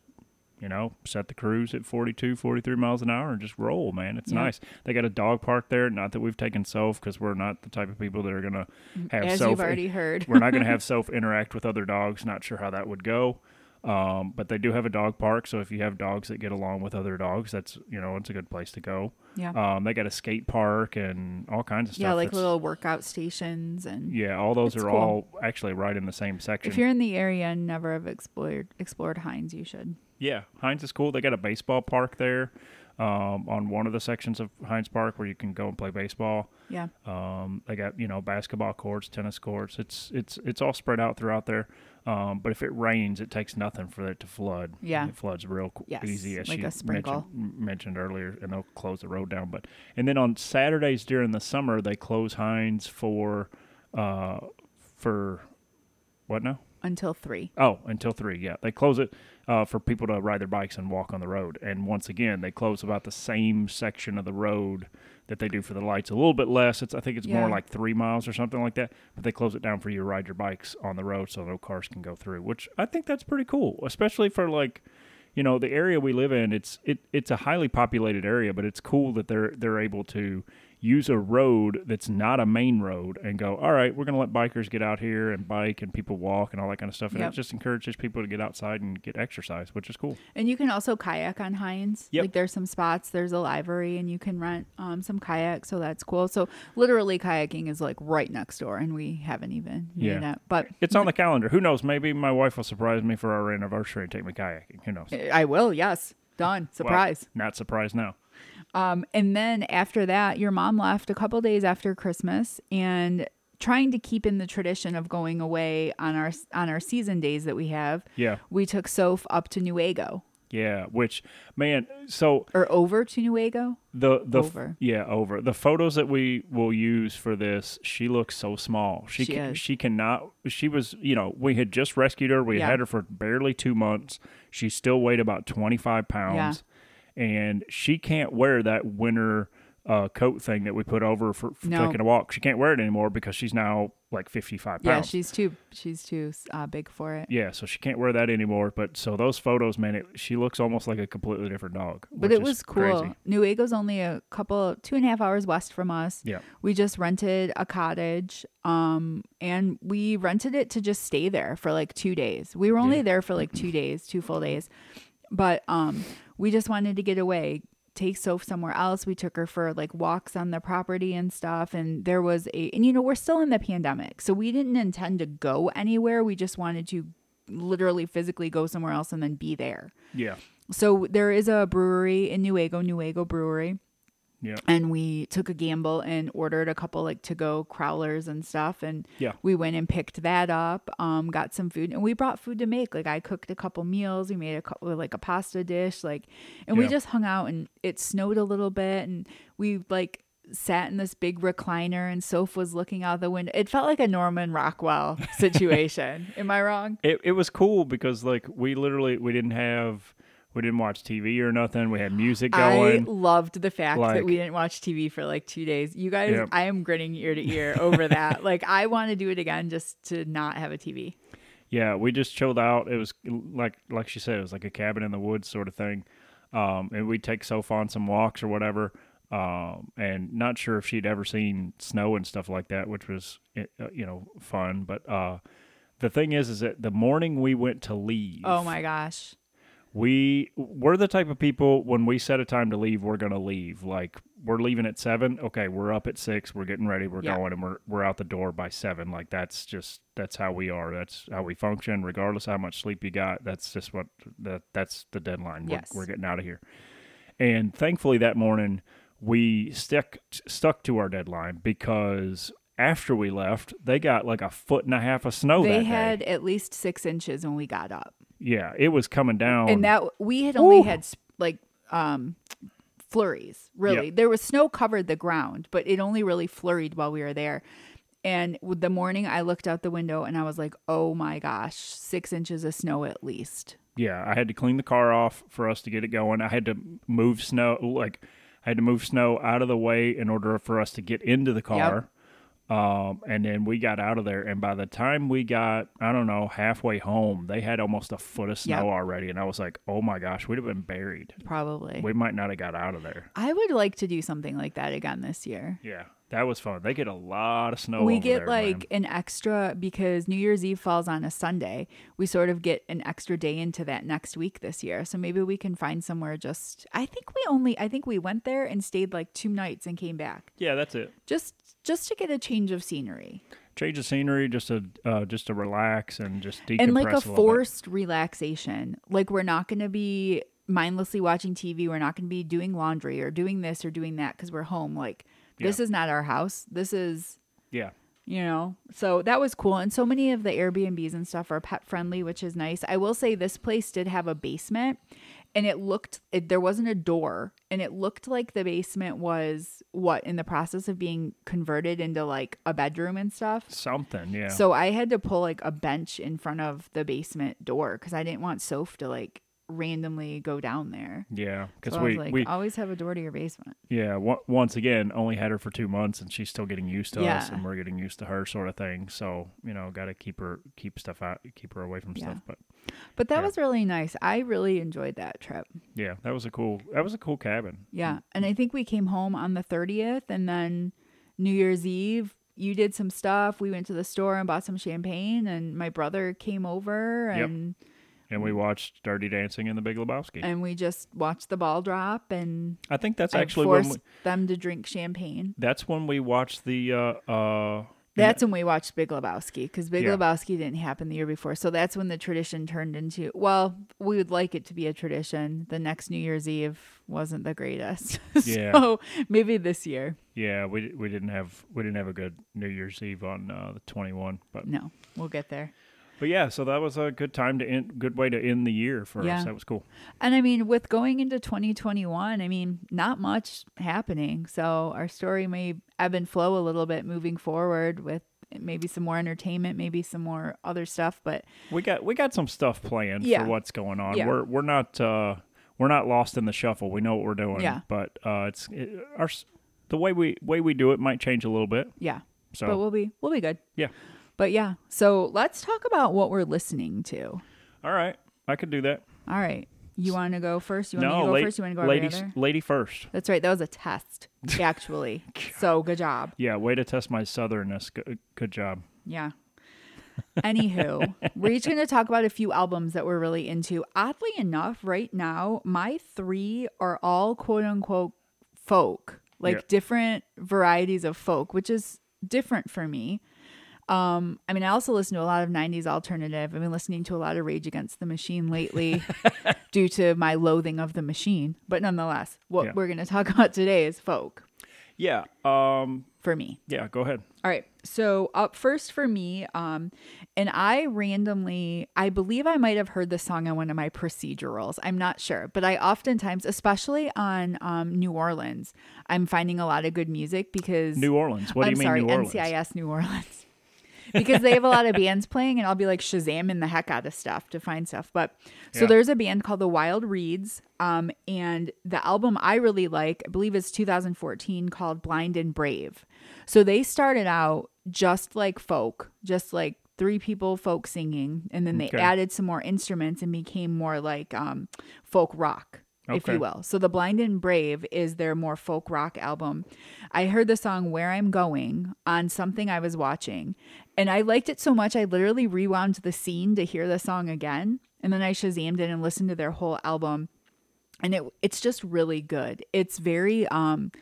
you know, set the cruise at 42, 43 miles an hour and just roll, man. It's Yeah. nice. They got a dog park there. Not that we've taken Soph because we're not the type of people that are going to have As Soph. you've already heard. we're not going to have Soph interact with other dogs. Not sure how that would go. Um, but they do have a dog park, so if you have dogs that get along with other dogs, that's you know it's a good place to go. yeah. Um, they got a skate park and all kinds of stuff. yeah, like little workout stations and Yeah, all those are cool. all actually right in the same section. if you're in the area and never have explored explored Hines, you should. Yeah, Hines is cool. They got a baseball park there um, on one of the sections of Hines Park where you can go and play baseball. Yeah. Um, they got you know basketball courts, tennis courts. It's it's it's all spread out throughout there. Um, but if it rains, it takes nothing for it to flood. Yeah. it floods real Yes, easy as like sprinkle. mentioned, mentioned earlier, and they'll close the road down. But and then on Saturdays during the summer, they close Hines for uh, for what now? Until three. Oh, until three. Yeah, they close it uh, for people to ride their bikes and walk on the road. And once again, they close about the same section of the road that they do for the lights. A little bit less. It's I think it's more like three miles or something like that. But they close it down for you to ride your bikes on the road so no cars can go through. Which I think that's pretty cool, especially for like. You know the area we live in. It's it it's a highly populated area, but it's cool that they're they're able to use a road that's not a main road and go, all right, we're going to let bikers get out here and bike and people walk and all that kind of stuff. And Yep. it just encourages people to get outside and get exercise, which is cool. And you can also kayak on Hines. Yep. Like there's some spots, there's a library, and you can rent um, some kayaks, so that's cool. So literally, kayaking is like right next door, and we haven't even Yeah. it. But It's on the calendar. Who knows? Maybe my wife will surprise me for our anniversary and take me kayaking. Who knows? I will. Yes, done. Well, Surprise. not surprised now. Um, and then after that, your mom left a couple days after Christmas, and trying to keep in the tradition of going away on our on our season days that we have, Yeah. we took Soph up to Newaygo Yeah. Which, man, so or over to Newaygo. the the Over. yeah over the photos that we will use for this she looks so small she She can, she cannot she was you know we had just rescued her we Yeah. had her for barely two months she still weighed about 25 pounds and she can't wear that winter uh, coat thing that we put over for, for No. taking a walk she can't wear it anymore because she's now like 55 pounds Yeah, she's too she's too uh, big for it. yeah, so she can't wear that anymore. But so those photos, man, it, she looks almost like a completely different dog. But it was cool. crazy. Newaygo's only a couple, two and a half hours west from us. Yeah. We just rented a cottage, um, and we rented it to just stay there for like two days. We were only Yeah. there for like two days, two full days, but um, we just wanted to get away, take Soph somewhere else. We took her for like walks on the property and stuff, and there was a, and you know, we're still in the pandemic, so we didn't intend to go anywhere. We just wanted to literally physically go somewhere else and then be there. Yeah, So there is a brewery in Newaygo, Newaygo Brewery. Yeah, And we took a gamble and ordered a couple like to go crowlers and stuff. And Yeah. we went and picked that up, um, got some food, and we brought food to make. Like I cooked a couple meals. We made a couple like a pasta dish, like, and we just hung out. And it snowed a little bit, and we like sat in this big recliner, and Soph was looking out the window. It felt like a Norman Rockwell situation. Am I wrong? it it was cool because like we literally we didn't have we didn't watch TV or nothing. We had music going. I loved the fact Like- that we didn't watch TV for like two days. You guys, Yep. I am grinning ear to ear over that. Like, I want to do it again just to not have a TV. Yeah, we just chilled out. It was like like she said, it was like a cabin in the woods sort of thing. Um, and we'd take Soph on some walks or whatever. Um, and not sure if she'd ever seen snow and stuff like that, which was uh, you know fun. But uh, the thing is, is that the morning we went to leave, Oh my gosh. We we're the type of people when we set a time to leave we're gonna leave. Like we're leaving at seven okay we're up at six we're getting ready we're Yeah. going and we're, we're out the door by seven. Like that's just that's how we are. That's how we function. Regardless of how much sleep you got that's just what that that's the deadline. We're, Yes. we're getting out of here. And thankfully that morning we stuck stuck to our deadline because after we left they got like a foot and a half of snow they had day. at least six inches when we got up. Yeah it was coming down And that we had only Woo. had, like um flurries. Really, Yep. there was snow covered the ground, but it only really flurried while we were there. And with the morning, I looked out the window and I was like, "Oh my gosh, six inches of snow at least." Yeah, I had to clean the car off for us to get it going. I had to move snow, like I had to move snow out of the way in order for us to get into the car. Um, and then we got out of there, and by the time we got, I don't know, halfway home, they had almost a foot of snow Yep. already, and I was like, "Oh my gosh, we'd have been buried. Probably. We might not have got out of there." I would like to do something like that again this year. Yeah, that was fun. They get a lot of snow. we get there, like man. an extra because New Year's Eve falls on a Sunday. We sort of get an extra day into that next week this year. So maybe we can find somewhere just I think we only I think we went there and stayed like two nights and came back. yeah, that's it. Just just to get a change of scenery. Change of scenery, just to uh, just to relax and just decompress and like a bit. forced relaxation. Like we're not going to be mindlessly watching TV. We're not going to be doing laundry or doing this or doing that because we're home. Like this Yeah. is not our house. This is Yeah, you know so that was cool and so many of the airbnbs and stuff are pet friendly which is nice i will say this place did have a basement and it looked it, there wasn't a door and it looked like the basement was what in the process of being converted into like a bedroom and stuff something. Yeah. so i had to pull like a bench in front of the basement door because i didn't want soph to like randomly go down there yeah, because so we like, we always have a door to your basement. Yeah, w- once again, only had her for two months, and she's still getting used to us, and we're getting used to her, sort of thing. So you know, got to keep her keep stuff out, keep her away from Yeah. stuff. But But that Yeah. was really nice. I really enjoyed that trip. yeah, that was a cool that was a cool cabin. Yeah. Mm, and I mm. think we came home on the 30th and then New Year's Eve, you did some stuff. We went to the store and bought some champagne and my brother came over Yep. And we watched Dirty Dancing and The Big Lebowski. and we just watched the ball drop and I think that's I actually when forced we, them to drink champagne. that's when we watched the uh uh That's when we watched Big Lebowski because Big Yeah. Lebowski didn't happen the year before. So that's when the tradition turned into, well, we would like it to be a tradition. The next New Year's Eve wasn't the greatest. Yeah. so maybe this year. yeah we we didn't have we didn't have a good New Year's Eve on uh, the twenty one, but No, we'll get there. But yeah, so that was a good time to end, good way to end the year for Yeah. us. That was cool. And I mean, with going into 2021, I mean, not much happening. So our story may ebb and flow a little bit moving forward with maybe some more entertainment, maybe some more other stuff. But We got we got some stuff planned Yeah. for what's going on. Yeah. We're we're not uh we're not lost in the shuffle. We know what we're doing. Yeah. But uh it's it, our the way we way we do it might change a little bit. yeah, So but we'll be we'll be good. yeah. But yeah, so let's talk about what we're listening to. All right. I could do that. All right, you want to go first? You want no, to go la- first? You want to go ladies other? lady first. That's right. That was a test, actually. so good job. Yeah, way to test my southernness. Good, uh, good job. Yeah. Anywho, we're each going to talk about a few albums that we're really into. Oddly enough, right now, my three are all quote unquote folk, like Yeah. different varieties of folk, which is different for me. Um, I mean, I also listen to a lot of 90s alternative. I've been listening to a lot of Rage Against the Machine lately due to my loathing of the machine. But nonetheless, what Yeah. we're going to talk about today is folk Yeah. Um for me. yeah, go ahead. All right. So up first for me, um, and I randomly, I believe I might have heard the song on one of my procedurals. I'm not sure, but I oftentimes, especially on um, New Orleans, I'm finding a lot of good music because New Orleans. What do I'm you mean sorry, New Orleans? NCIS New Orleans. Because they have a lot of bands playing, and I'll be like Shazam Shazamming the heck out of stuff to find stuff. But so Yeah. there's a band called the Wild Reeds, um, and the album I really like, I believe it's 2014, called Blind and Brave. So they started out just like folk, just like three people folk singing, and then they Okay. added some more instruments and became more like um, folk rock if you will. So the Blind and Brave is their more folk rock album. I heard the song Where I'm Going on something I was watching, and I liked it so much I literally rewound the scene to hear the song again, and then I shazammed it and listened to their whole album. And it it's just really good. It's very um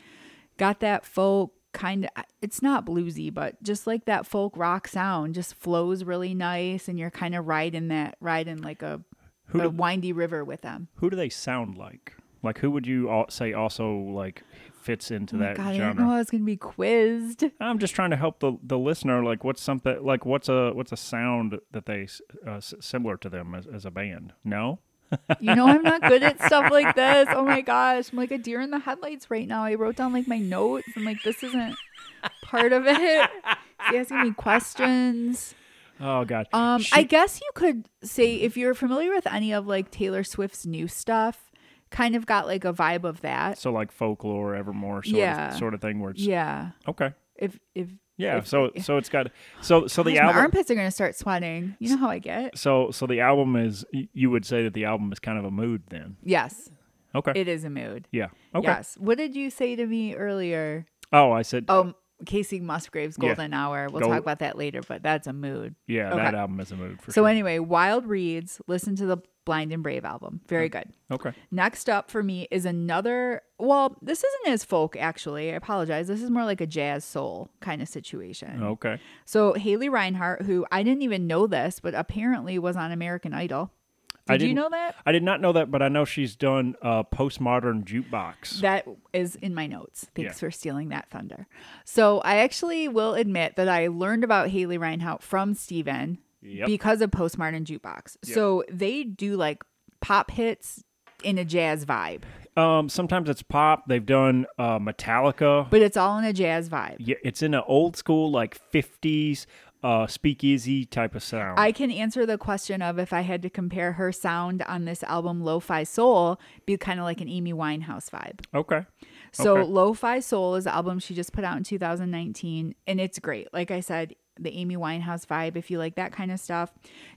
got that folk kind of it's not bluesy but just like that folk rock sound just flows really nice and you're kind of riding that riding like a, Who a do- windy river with them Who do they sound like? Like who would you say also like fits into Oh that God, I didn't know genre? I was gonna be quizzed. I'm just trying to help the the listener. Like, what's something like what's a what's a sound that they uh, similar to them as, as a band? No, You know I'm not good at stuff like this. Oh my gosh. I'm like a deer in the headlights right now. I wrote down like my notes and like this isn't part of it. He's asking me questions. Oh God. Um, She- I guess you could say if you're familiar with any of like Taylor Swift's new stuff, kind of got like a vibe of that. so like folklore, Evermore, sort Yeah. of sort of thing. Where it's Yeah. okay. If if Yeah. if- so so it's got so so the Gosh, my album. armpits are gonna start sweating. You know how I get. So so the album is you would say that the album is kind of a mood then. Yes, Okay. it is a mood. yeah. Okay. Yes. What did you say to me earlier? Oh, I said Oh, Kacey Musgraves Yeah. Golden Hour. We'll talk about that later, but that's a mood. yeah, okay. that album is a mood for sure. So sure. anyway, Wild Reeds. Listen to the Blind and Brave album. Very oh, good. okay. Next up for me is another. Well, this isn't as folk actually. I apologize. This is more like a jazz soul kind of situation. Okay. So Haley Reinhart, who I didn't even know this, but apparently was on American Idol. I Did you know that? I did not know that, but I know she's done uh, postmodern jukebox. That is in my notes. Thanks Yeah. for stealing that thunder. So I actually will admit that I learned about Haley Reinhart from Steven Yep. because of Postmodern Jukebox. So they do like pop hits in a jazz vibe, Um, sometimes it's pop. They've done uh, Metallica. but it's all in a jazz vibe. yeah, it's in an old school like '50s uh, speakeasy type of sound. I can answer the question of if I had to compare her sound on this album, Lo-Fi Soul, be kind of like an Amy Winehouse vibe. okay. So Okay. Lo-Fi Soul is the album she just put out in 2019 and it's great. Like I said, the Amy Winehouse vibe if you like that kind of stuff.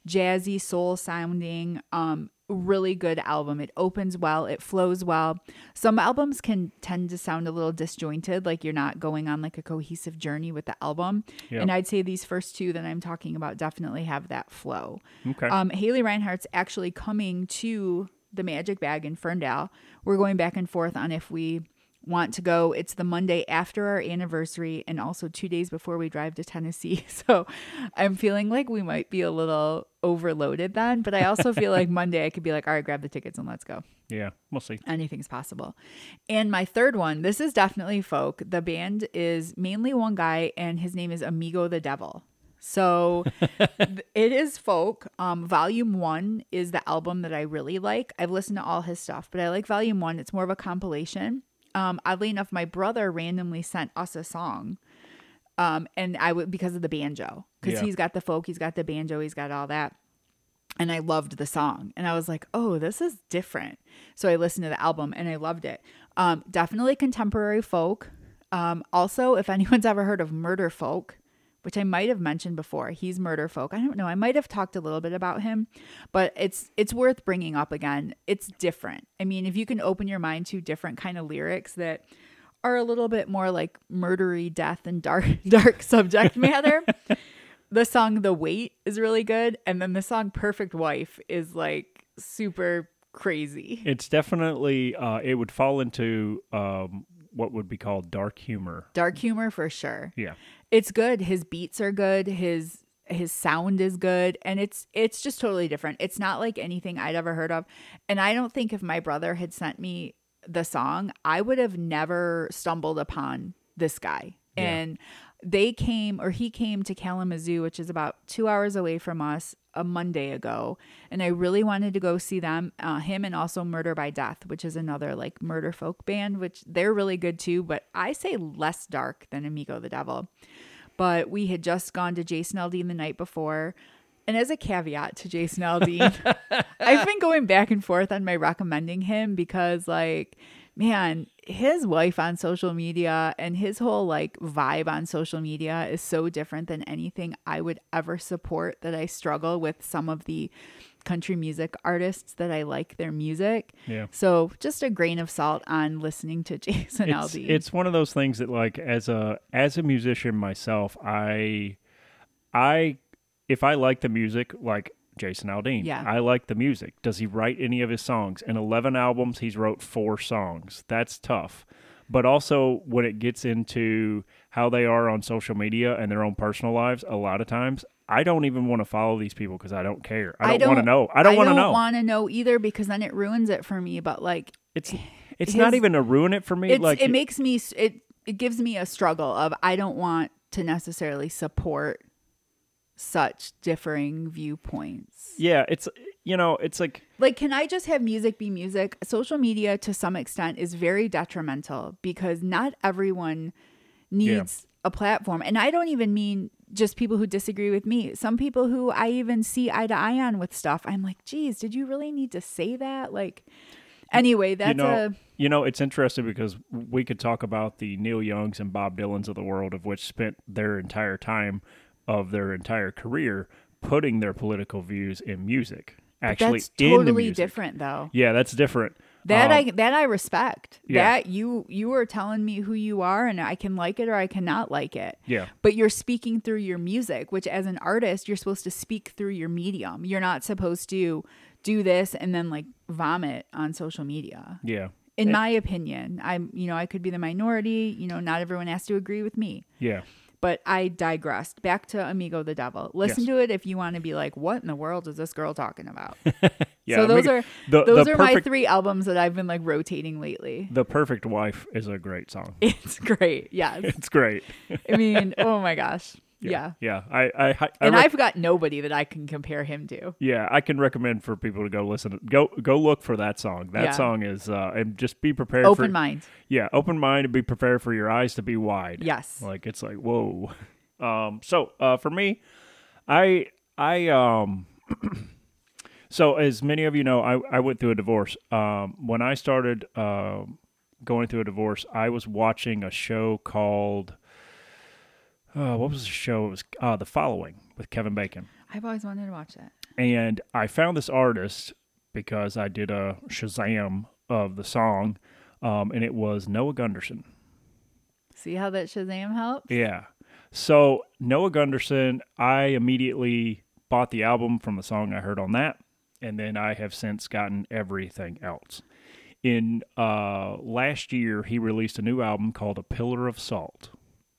Jazzy soul sounding um really good album. It opens well, it flows well. Some albums can tend to sound a little disjointed like you're not going on like a cohesive journey with the album. Yeah. And I'd say these first two that I'm talking about definitely have that flow. Okay. Um, Haley Reinhart's actually coming to the Magic Bag in Ferndale. We're going back and forth on if we want to go. It's the Monday after our anniversary and also two days before we drive to Tennessee. So I'm feeling like we might be a little overloaded then, but I also feel like Monday I could be like, all right, grab the tickets and let's go. yeah, we'll see. Anything's possible. And my third one, this is definitely folk. The band is mainly one guy, and his name is Amigo the Devil. So it is folk. Um, volume one is the album that I really like. I've listened to all his stuff, but I like volume one. It's more of a compilation. Um, oddly enough, my brother randomly sent us a song. Um, and I would because of the banjo, because Yeah. he's got the folk, he's got the banjo, he's got all that and I loved the song. And I was like, oh, this is different. So I listened to the album and I loved it. Um, definitely contemporary folk. Um, also, if anyone's ever heard of Murder Folk, which I might have mentioned before, he's Murder Folk. I don't know. I might have talked a little bit about him, but it's it's worth bringing up again. It's different. I mean, if you can open your mind to different kind of lyrics that are a little bit more like murdery death and dark dark subject matter the song The Wait is really good. And then the song Perfect Wife is like super crazy. It's definitely uh, it would fall into um, what would be called dark humor. Dark humor for sure. Yeah. It's good. His beats are good. His his sound is good and it's it's just totally different. It's not like anything I'd ever heard of. And I don't think if my brother had sent me the song, I would have never stumbled upon this guy. Yeah. And they came or he came to Kalamazoo, which is about two hours away from us, a Monday ago, and I really wanted to go see them, uh, him, and also Murder by Death, which is another like murder folk band, which they're really good too, but I say less dark than Amigo the Devil. But we had just gone to Jason Aldean the night before. And as a caveat to Jason Aldean, I've been going back and forth on my recommending him because, like, man, his wife on social media and his whole like vibe on social media is so different than anything I would ever support that I struggle with some of the country music artists that I like their music. Yeah. So just a grain of salt on listening to Jason it's, Aldean. it's one of those things that like as a as a musician myself i i if i like the music like jason aldean Yeah. i like the music does he write any of his songs in 11 albums he's wrote four songs that's tough but also when it gets into how they are on social media and their own personal lives a lot of times i don't even want to follow these people because i don't care i don't, want to know i don't want to know i want to know either because then it ruins it for me. But like, it's it's his- not even to ruin it for me like it makes me it it gives me a struggle of I don't want to necessarily support such differing viewpoints. Yeah, it's you know, it's like Like, can I just have music be music? Social media, to some extent, is very detrimental because not everyone needs a platform. And I don't even mean just people who disagree with me. Some people who I even see eye to eye on with stuff, I'm like, geez, did you really need to say that? Like, anyway, that's you know, a. you know, it's interesting because we could talk about the Neil Youngs and Bob Dylans of the world, of which spent their entire time of their entire career putting their political views in music. Actually, That's in the totally music. different, though. Yeah, that's different. That Um, I that I respect. yeah. That you you are telling me who you are, and I can like it or I cannot like it. yeah, But you're speaking through your music, which as an artist, you're supposed to speak through your medium. You're not supposed to do this and then like vomit on social media. yeah, In my opinion, I'm you know I could be the minority. You know, not everyone has to agree with me. yeah. But I digressed. Back to Amigo the Devil. Listen Yes. to it if you want to be like, what in the world is this girl talking about? Yeah, so those Amigo- are the- those the are my three albums that I've been like rotating lately. The Perfect Wife is a great song. It's great. Yes. It's great. I mean, oh my gosh. Yeah. Yeah. I, I, I, I And rec- I've got nobody that I can compare him to. yeah, I can recommend for people to go listen. Go, go look for that song. That Yeah. song is, uh, and just be prepared Open for, mind. yeah, open mind and be prepared for your eyes to be wide. Yes. Like it's like whoa. Um. So, uh, for me, I, I, um. so as many of you know, I, I went through a divorce. Um. When I started, um, going through a divorce, I was watching a show called. Uh, what was the show? It was uh, The Following with Kevin Bacon. I've always wanted to watch that. And I found this artist because I did a Shazam of the song, um, and it was Noah Gundersen. See how that Shazam helps? Yeah. So Noah Gundersen, I immediately bought the album from the song I heard on that, and then I have since gotten everything else. In uh, last year, he released a new album called A Pillar of Salt,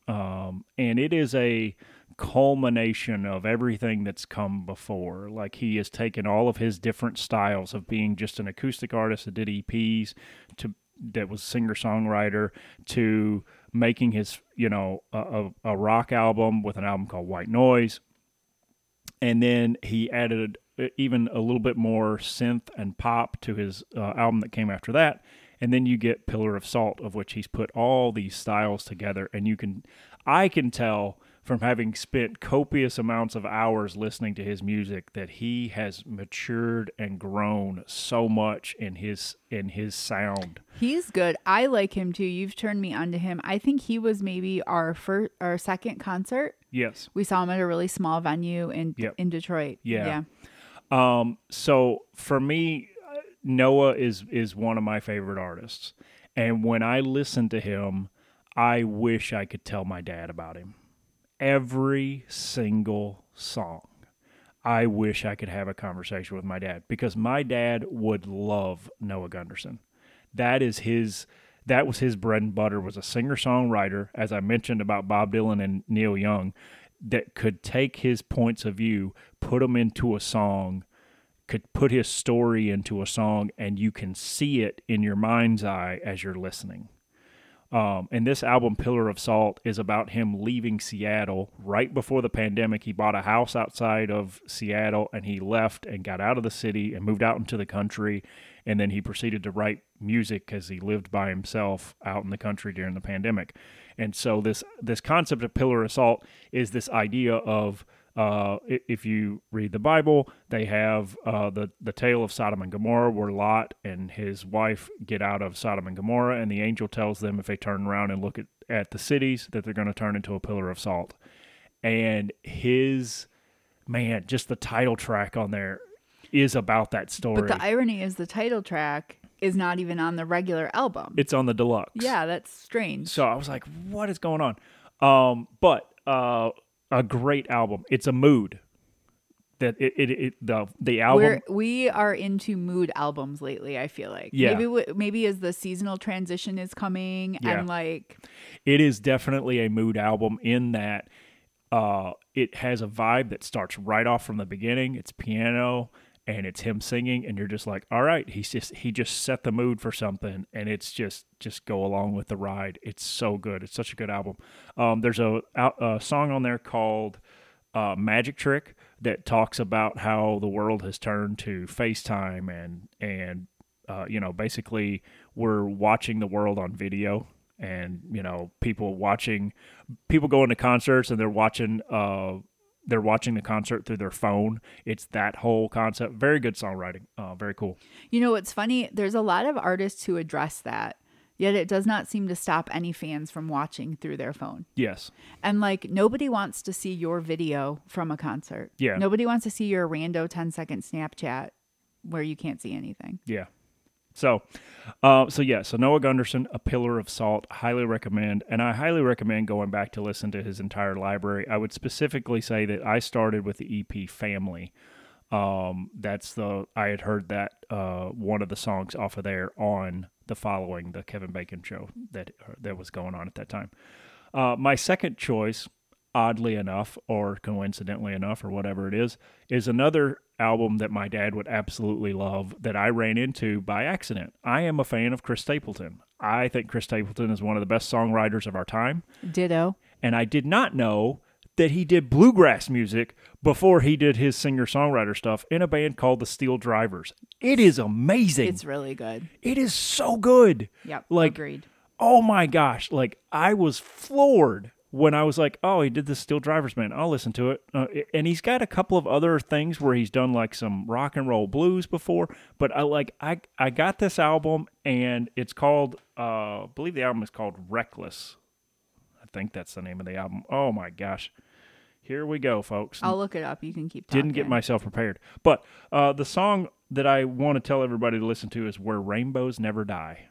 um, and it is a culmination of everything that's come before. Like he has taken all of his different styles of being just an acoustic artist that did EPs to that was singer songwriter to making his you know a, a, rock album with an album called White Noise, and then he added even a little bit more synth and pop to his uh, album that came after that. And then you get Pillar of Salt, of which he's put all these styles together, and you can, I can tell from having spent copious amounts of hours listening to his music that he has matured and grown so much in his in his sound. He's good. I like him too. You've turned me onto him. I think he was maybe our first, our second concert. Yes. We saw him at a really small venue in Yep. in Detroit. Yeah. Yeah. Um, so for me, Noah is is one of my favorite artists, and when I listen to him, I wish I could tell my dad about him. Every single song, I wish I could have a conversation with my dad because my dad would love Noah Gundersen. That is his. That was his bread and butter. Was a singer songwriter, as I mentioned about Bob Dylan and Neil Young, that could take his points of view, put them into a song, could put his story into a song, and you can see it in your mind's eye as you're listening. Um, and this album, Pillar of Salt, is about him leaving Seattle right before the pandemic. He bought a house outside of Seattle and he left and got out of the city and moved out into the country. And then he proceeded to write music because he lived by himself out in the country during the pandemic. And so this this concept of Pillar of Salt is this idea of uh, if you read the Bible, they have uh, the the tale of Sodom and Gomorrah, where Lot and his wife get out of Sodom and Gomorrah, and the angel tells them if they turn around and look at, at the cities, that they're going to turn into a pillar of salt. And his man, just the title track on there is about that story. But the irony is the title track is not even on the regular album. it's on the deluxe. yeah, that's strange. So I was like, what is going on? Um, but uh, a great album. It's a mood. That it, it, it the the album We're, we are into mood albums lately. I feel like Yeah. maybe maybe as the seasonal transition is coming Yeah. and like it is definitely a mood album in that uh, it has a vibe that starts right off from the beginning. It's piano and it's him singing, and you're just like, all right, he's just he just set the mood for something, and it's just just go along with the ride. It's so good. It's such a good album. Um, there's a, a song on there called uh, Magic Trick that talks about how the world has turned to FaceTime and and uh, you know basically we're watching the world on video and you know people watching people going to concerts and they're watching uh they're watching the concert through their phone. It's that whole concept. Very good songwriting. Uh, very cool. You know what's funny? There's a lot of artists who address that, yet it does not seem to stop any fans from watching through their phone. Yes. And like nobody wants to see your video from a concert. Yeah. Nobody wants to see your rando 10 second Snapchat where you can't see anything. Yeah. So, uh, so yeah, so Noah Gundersen, A Pillar of Salt, highly recommend, and I highly recommend going back to listen to his entire library. I would specifically say that I started with the EP Family. Um, that's the I had heard that uh, one of the songs off of there on the following the Kevin Bacon show that uh, that was going on at that time. Uh, my second choice, oddly enough, or coincidentally enough, or whatever it is, is another album that my dad would absolutely love that I ran into by accident. I am a fan of Chris Stapleton. I think Chris Stapleton is one of the best songwriters of our time. Ditto. And I did not know that he did bluegrass music before he did his singer songwriter stuff in a band called the Steel Drivers. It is amazing. It's really good. it is so good. Yep. Like, agreed. oh my gosh. Like, I was floored when I was like, oh, he did the Steel Drivers Man. I'll listen to it. Uh, and he's got a couple of other things where he's done like some rock and roll blues before. But I like, I, I got this album and it's called, uh, I believe the album is called Reckless. I think that's the name of the album. Oh my gosh. Here we go, folks. I'll look it up. You can keep talking. Didn't get myself prepared. But uh, the song that I want to tell everybody to listen to is Where Rainbows Never Die.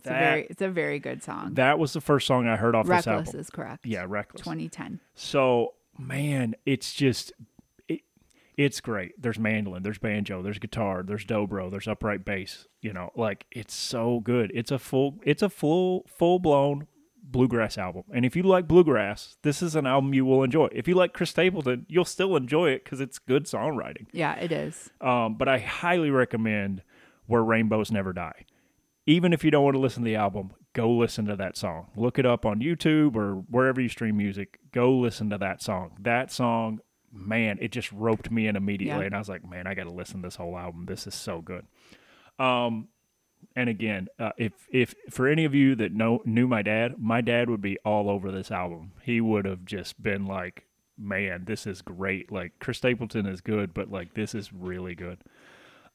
It's a very it's a very good song. That was the first song I heard off this album. Reckless is correct. Yeah, Reckless. 2010. So, man, it's just it, it's great. There's mandolin, there's banjo, there's guitar, there's dobro, there's upright bass, you know, like it's so good. It's a full it's a full full-blown bluegrass album. And if you like bluegrass, this is an album you will enjoy. If you like Chris Stapleton, you'll still enjoy it cuz it's good songwriting. Yeah, it is. Um, but I highly recommend Where Rainbows Never Die. Even if you don't want to listen to the album, go listen to that song. Look it up on YouTube or wherever you stream music. Go listen to that song. That song, man, it just roped me in immediately. Yeah. And I was like, man, I got to listen to this whole album. This is so good. Um, and again, uh, if if for any of you that know knew my dad, my dad would be all over this album. He would have just been like, "Man, this is great." Like Chris Stapleton is good, but like this is really good.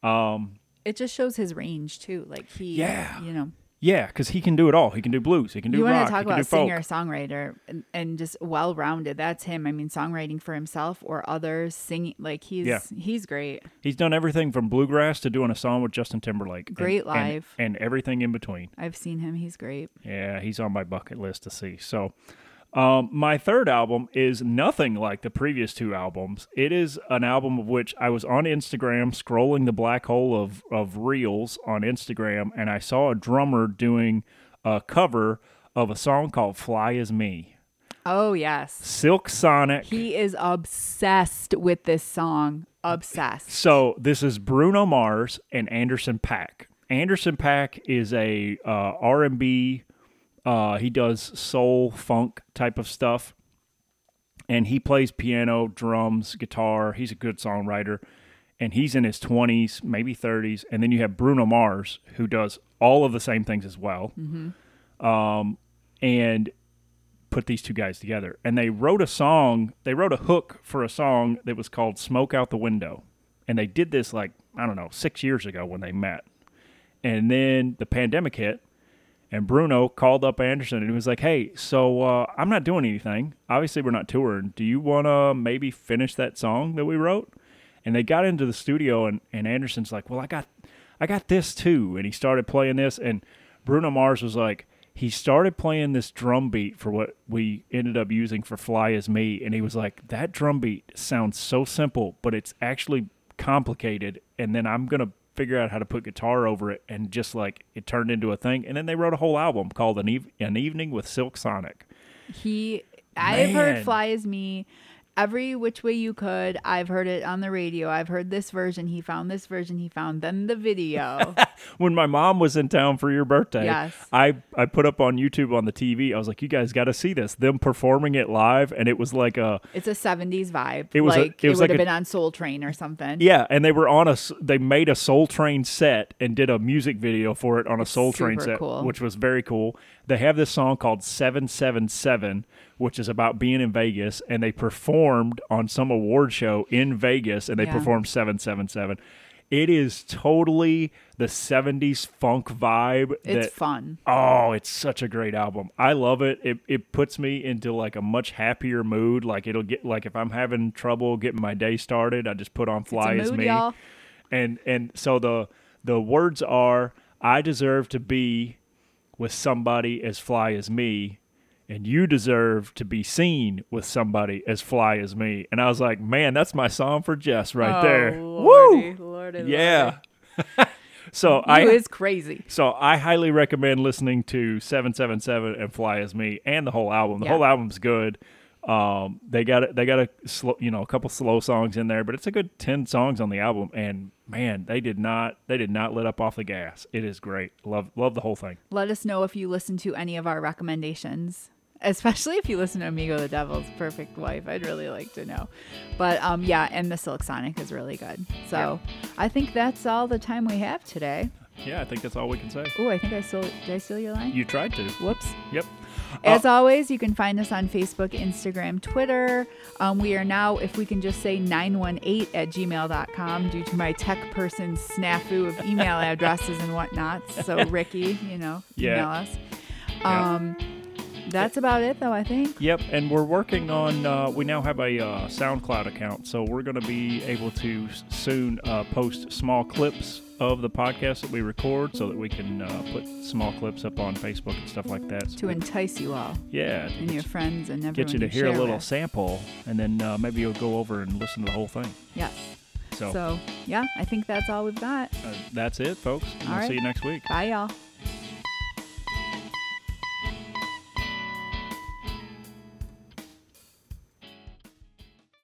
Um, It just shows his range too. Like he, Yeah. you know, yeah, because he can do it all. He can do blues. He can do you want to talk about singer songwriter and, and just well rounded. That's him. I mean, songwriting for himself or others, singing like he's Yeah. he's great. He's done everything from bluegrass to doing a song with Justin Timberlake. Great and- live. and, everything in between. I've seen him. He's great. Yeah, he's on my bucket list to see. So, um, my third album is nothing like the previous two albums. It is an album of which I was on Instagram scrolling the black hole of, of reels on Instagram, and I saw a drummer doing a cover of a song called Fly As Me. Oh yes, Silk Sonic. he is obsessed with this song. Obsessed. So this is Bruno Mars and Anderson Paak. Anderson Paak is a uh, R&B. Uh, he does soul funk type of stuff, and he plays piano, drums, guitar. He's a good songwriter, and he's in his twenties, maybe thirties. And then you have Bruno Mars, who does all of the same things as well. Um, and put these two guys together. And they wrote a song they wrote a hook for a song that was called smoke out the window. And they did this like i don't know six years ago when they met. And then the pandemic hit and bruno called up anderson and he was like hey so uh, i'm not doing anything. Obviously we're not touring. Do you want to maybe finish that song that we wrote? And they got into the studio and, and anderson's like well i got i got this too. And he started playing this and bruno mars was like he started playing this drum beat for what we ended up using for fly as me. And he was like that drum beat sounds so simple but it's actually complicated. And then i'm gonna figure out how to put guitar over it and just like it turned into a thing and then they wrote a whole album called an, Eve- an evening with silk sonic He, I've heard "Fly Is Me." Every which way you could. I've heard it on the radio. I've heard this version. He found this version. He found then the video. when my mom was in town for your birthday, Yes. I I put up on YouTube on the TV. I was like, you guys got to see this. Them performing it live, and it was like a it's a 70s vibe. It was a- like it was would like have a- been on Soul Train or something. yeah, and they were on a. they made a Soul Train set and did a music video for it on a Soul Train set, cool. which was very cool. They have this song called Seven Seven Seven, which is about being in Vegas, and they performed on some award show in Vegas, and they Yeah. performed Seven Seven Seven. It is totally the '70s funk vibe. It's that, fun. Oh, it's such a great album. I love it. It it puts me into like a much happier mood. Like it'll get like if I'm having trouble getting my day started, I just put on Fly as mood, Me. y'all. And and so the the words are I deserve to be with somebody as fly as me and you deserve to be seen with somebody as fly as me. And I was like, man, that's my song for Jess right oh, there. Oh, Lordy, Woo! Lordy, Yeah. so Lordy. I is crazy. so I highly recommend listening to 777 and Fly as Me and the whole album. The Yeah. whole album's good. Um, they got it. They got a slow, you know, a couple slow songs in there, but it's a good ten songs on the album. And man, they did not, they did not let up off the gas. It is great. Love, love the whole thing. Let us know if you listen to any of our recommendations, especially if you listen to Amigo the Devil's Perfect Wife. I'd really like to know. But um, yeah, and the Silk Sonic is really good. So I think that's all the time we have today. Yeah, I think that's all we can say. Oh, I think I stole. Did I steal your line? You tried to. Whoops. Yep. As Uh, always, you can find us on Facebook, Instagram, Twitter. Um, we are now, if we can just say 918 at gmail.com due to my tech person snafu of email addresses and whatnot. So, Ricky, you know, Yeah. email us. Yeah. Um, that's about it, though, I think. Yep, and we're working on. Uh, we now have a uh, SoundCloud account, so we're going to be able to soon uh, post small clips of the podcast that we record, so that we can uh, put small clips up on Facebook and stuff like that. So To entice you all yeah, and your friends and everyone. get you to you hear a little with. sample, and then uh, maybe you'll go over and listen to the whole thing. Yes. So, So, yeah, I think that's all we've got. uh, that's it, folks. And All we'll see you next week. Bye, y'all.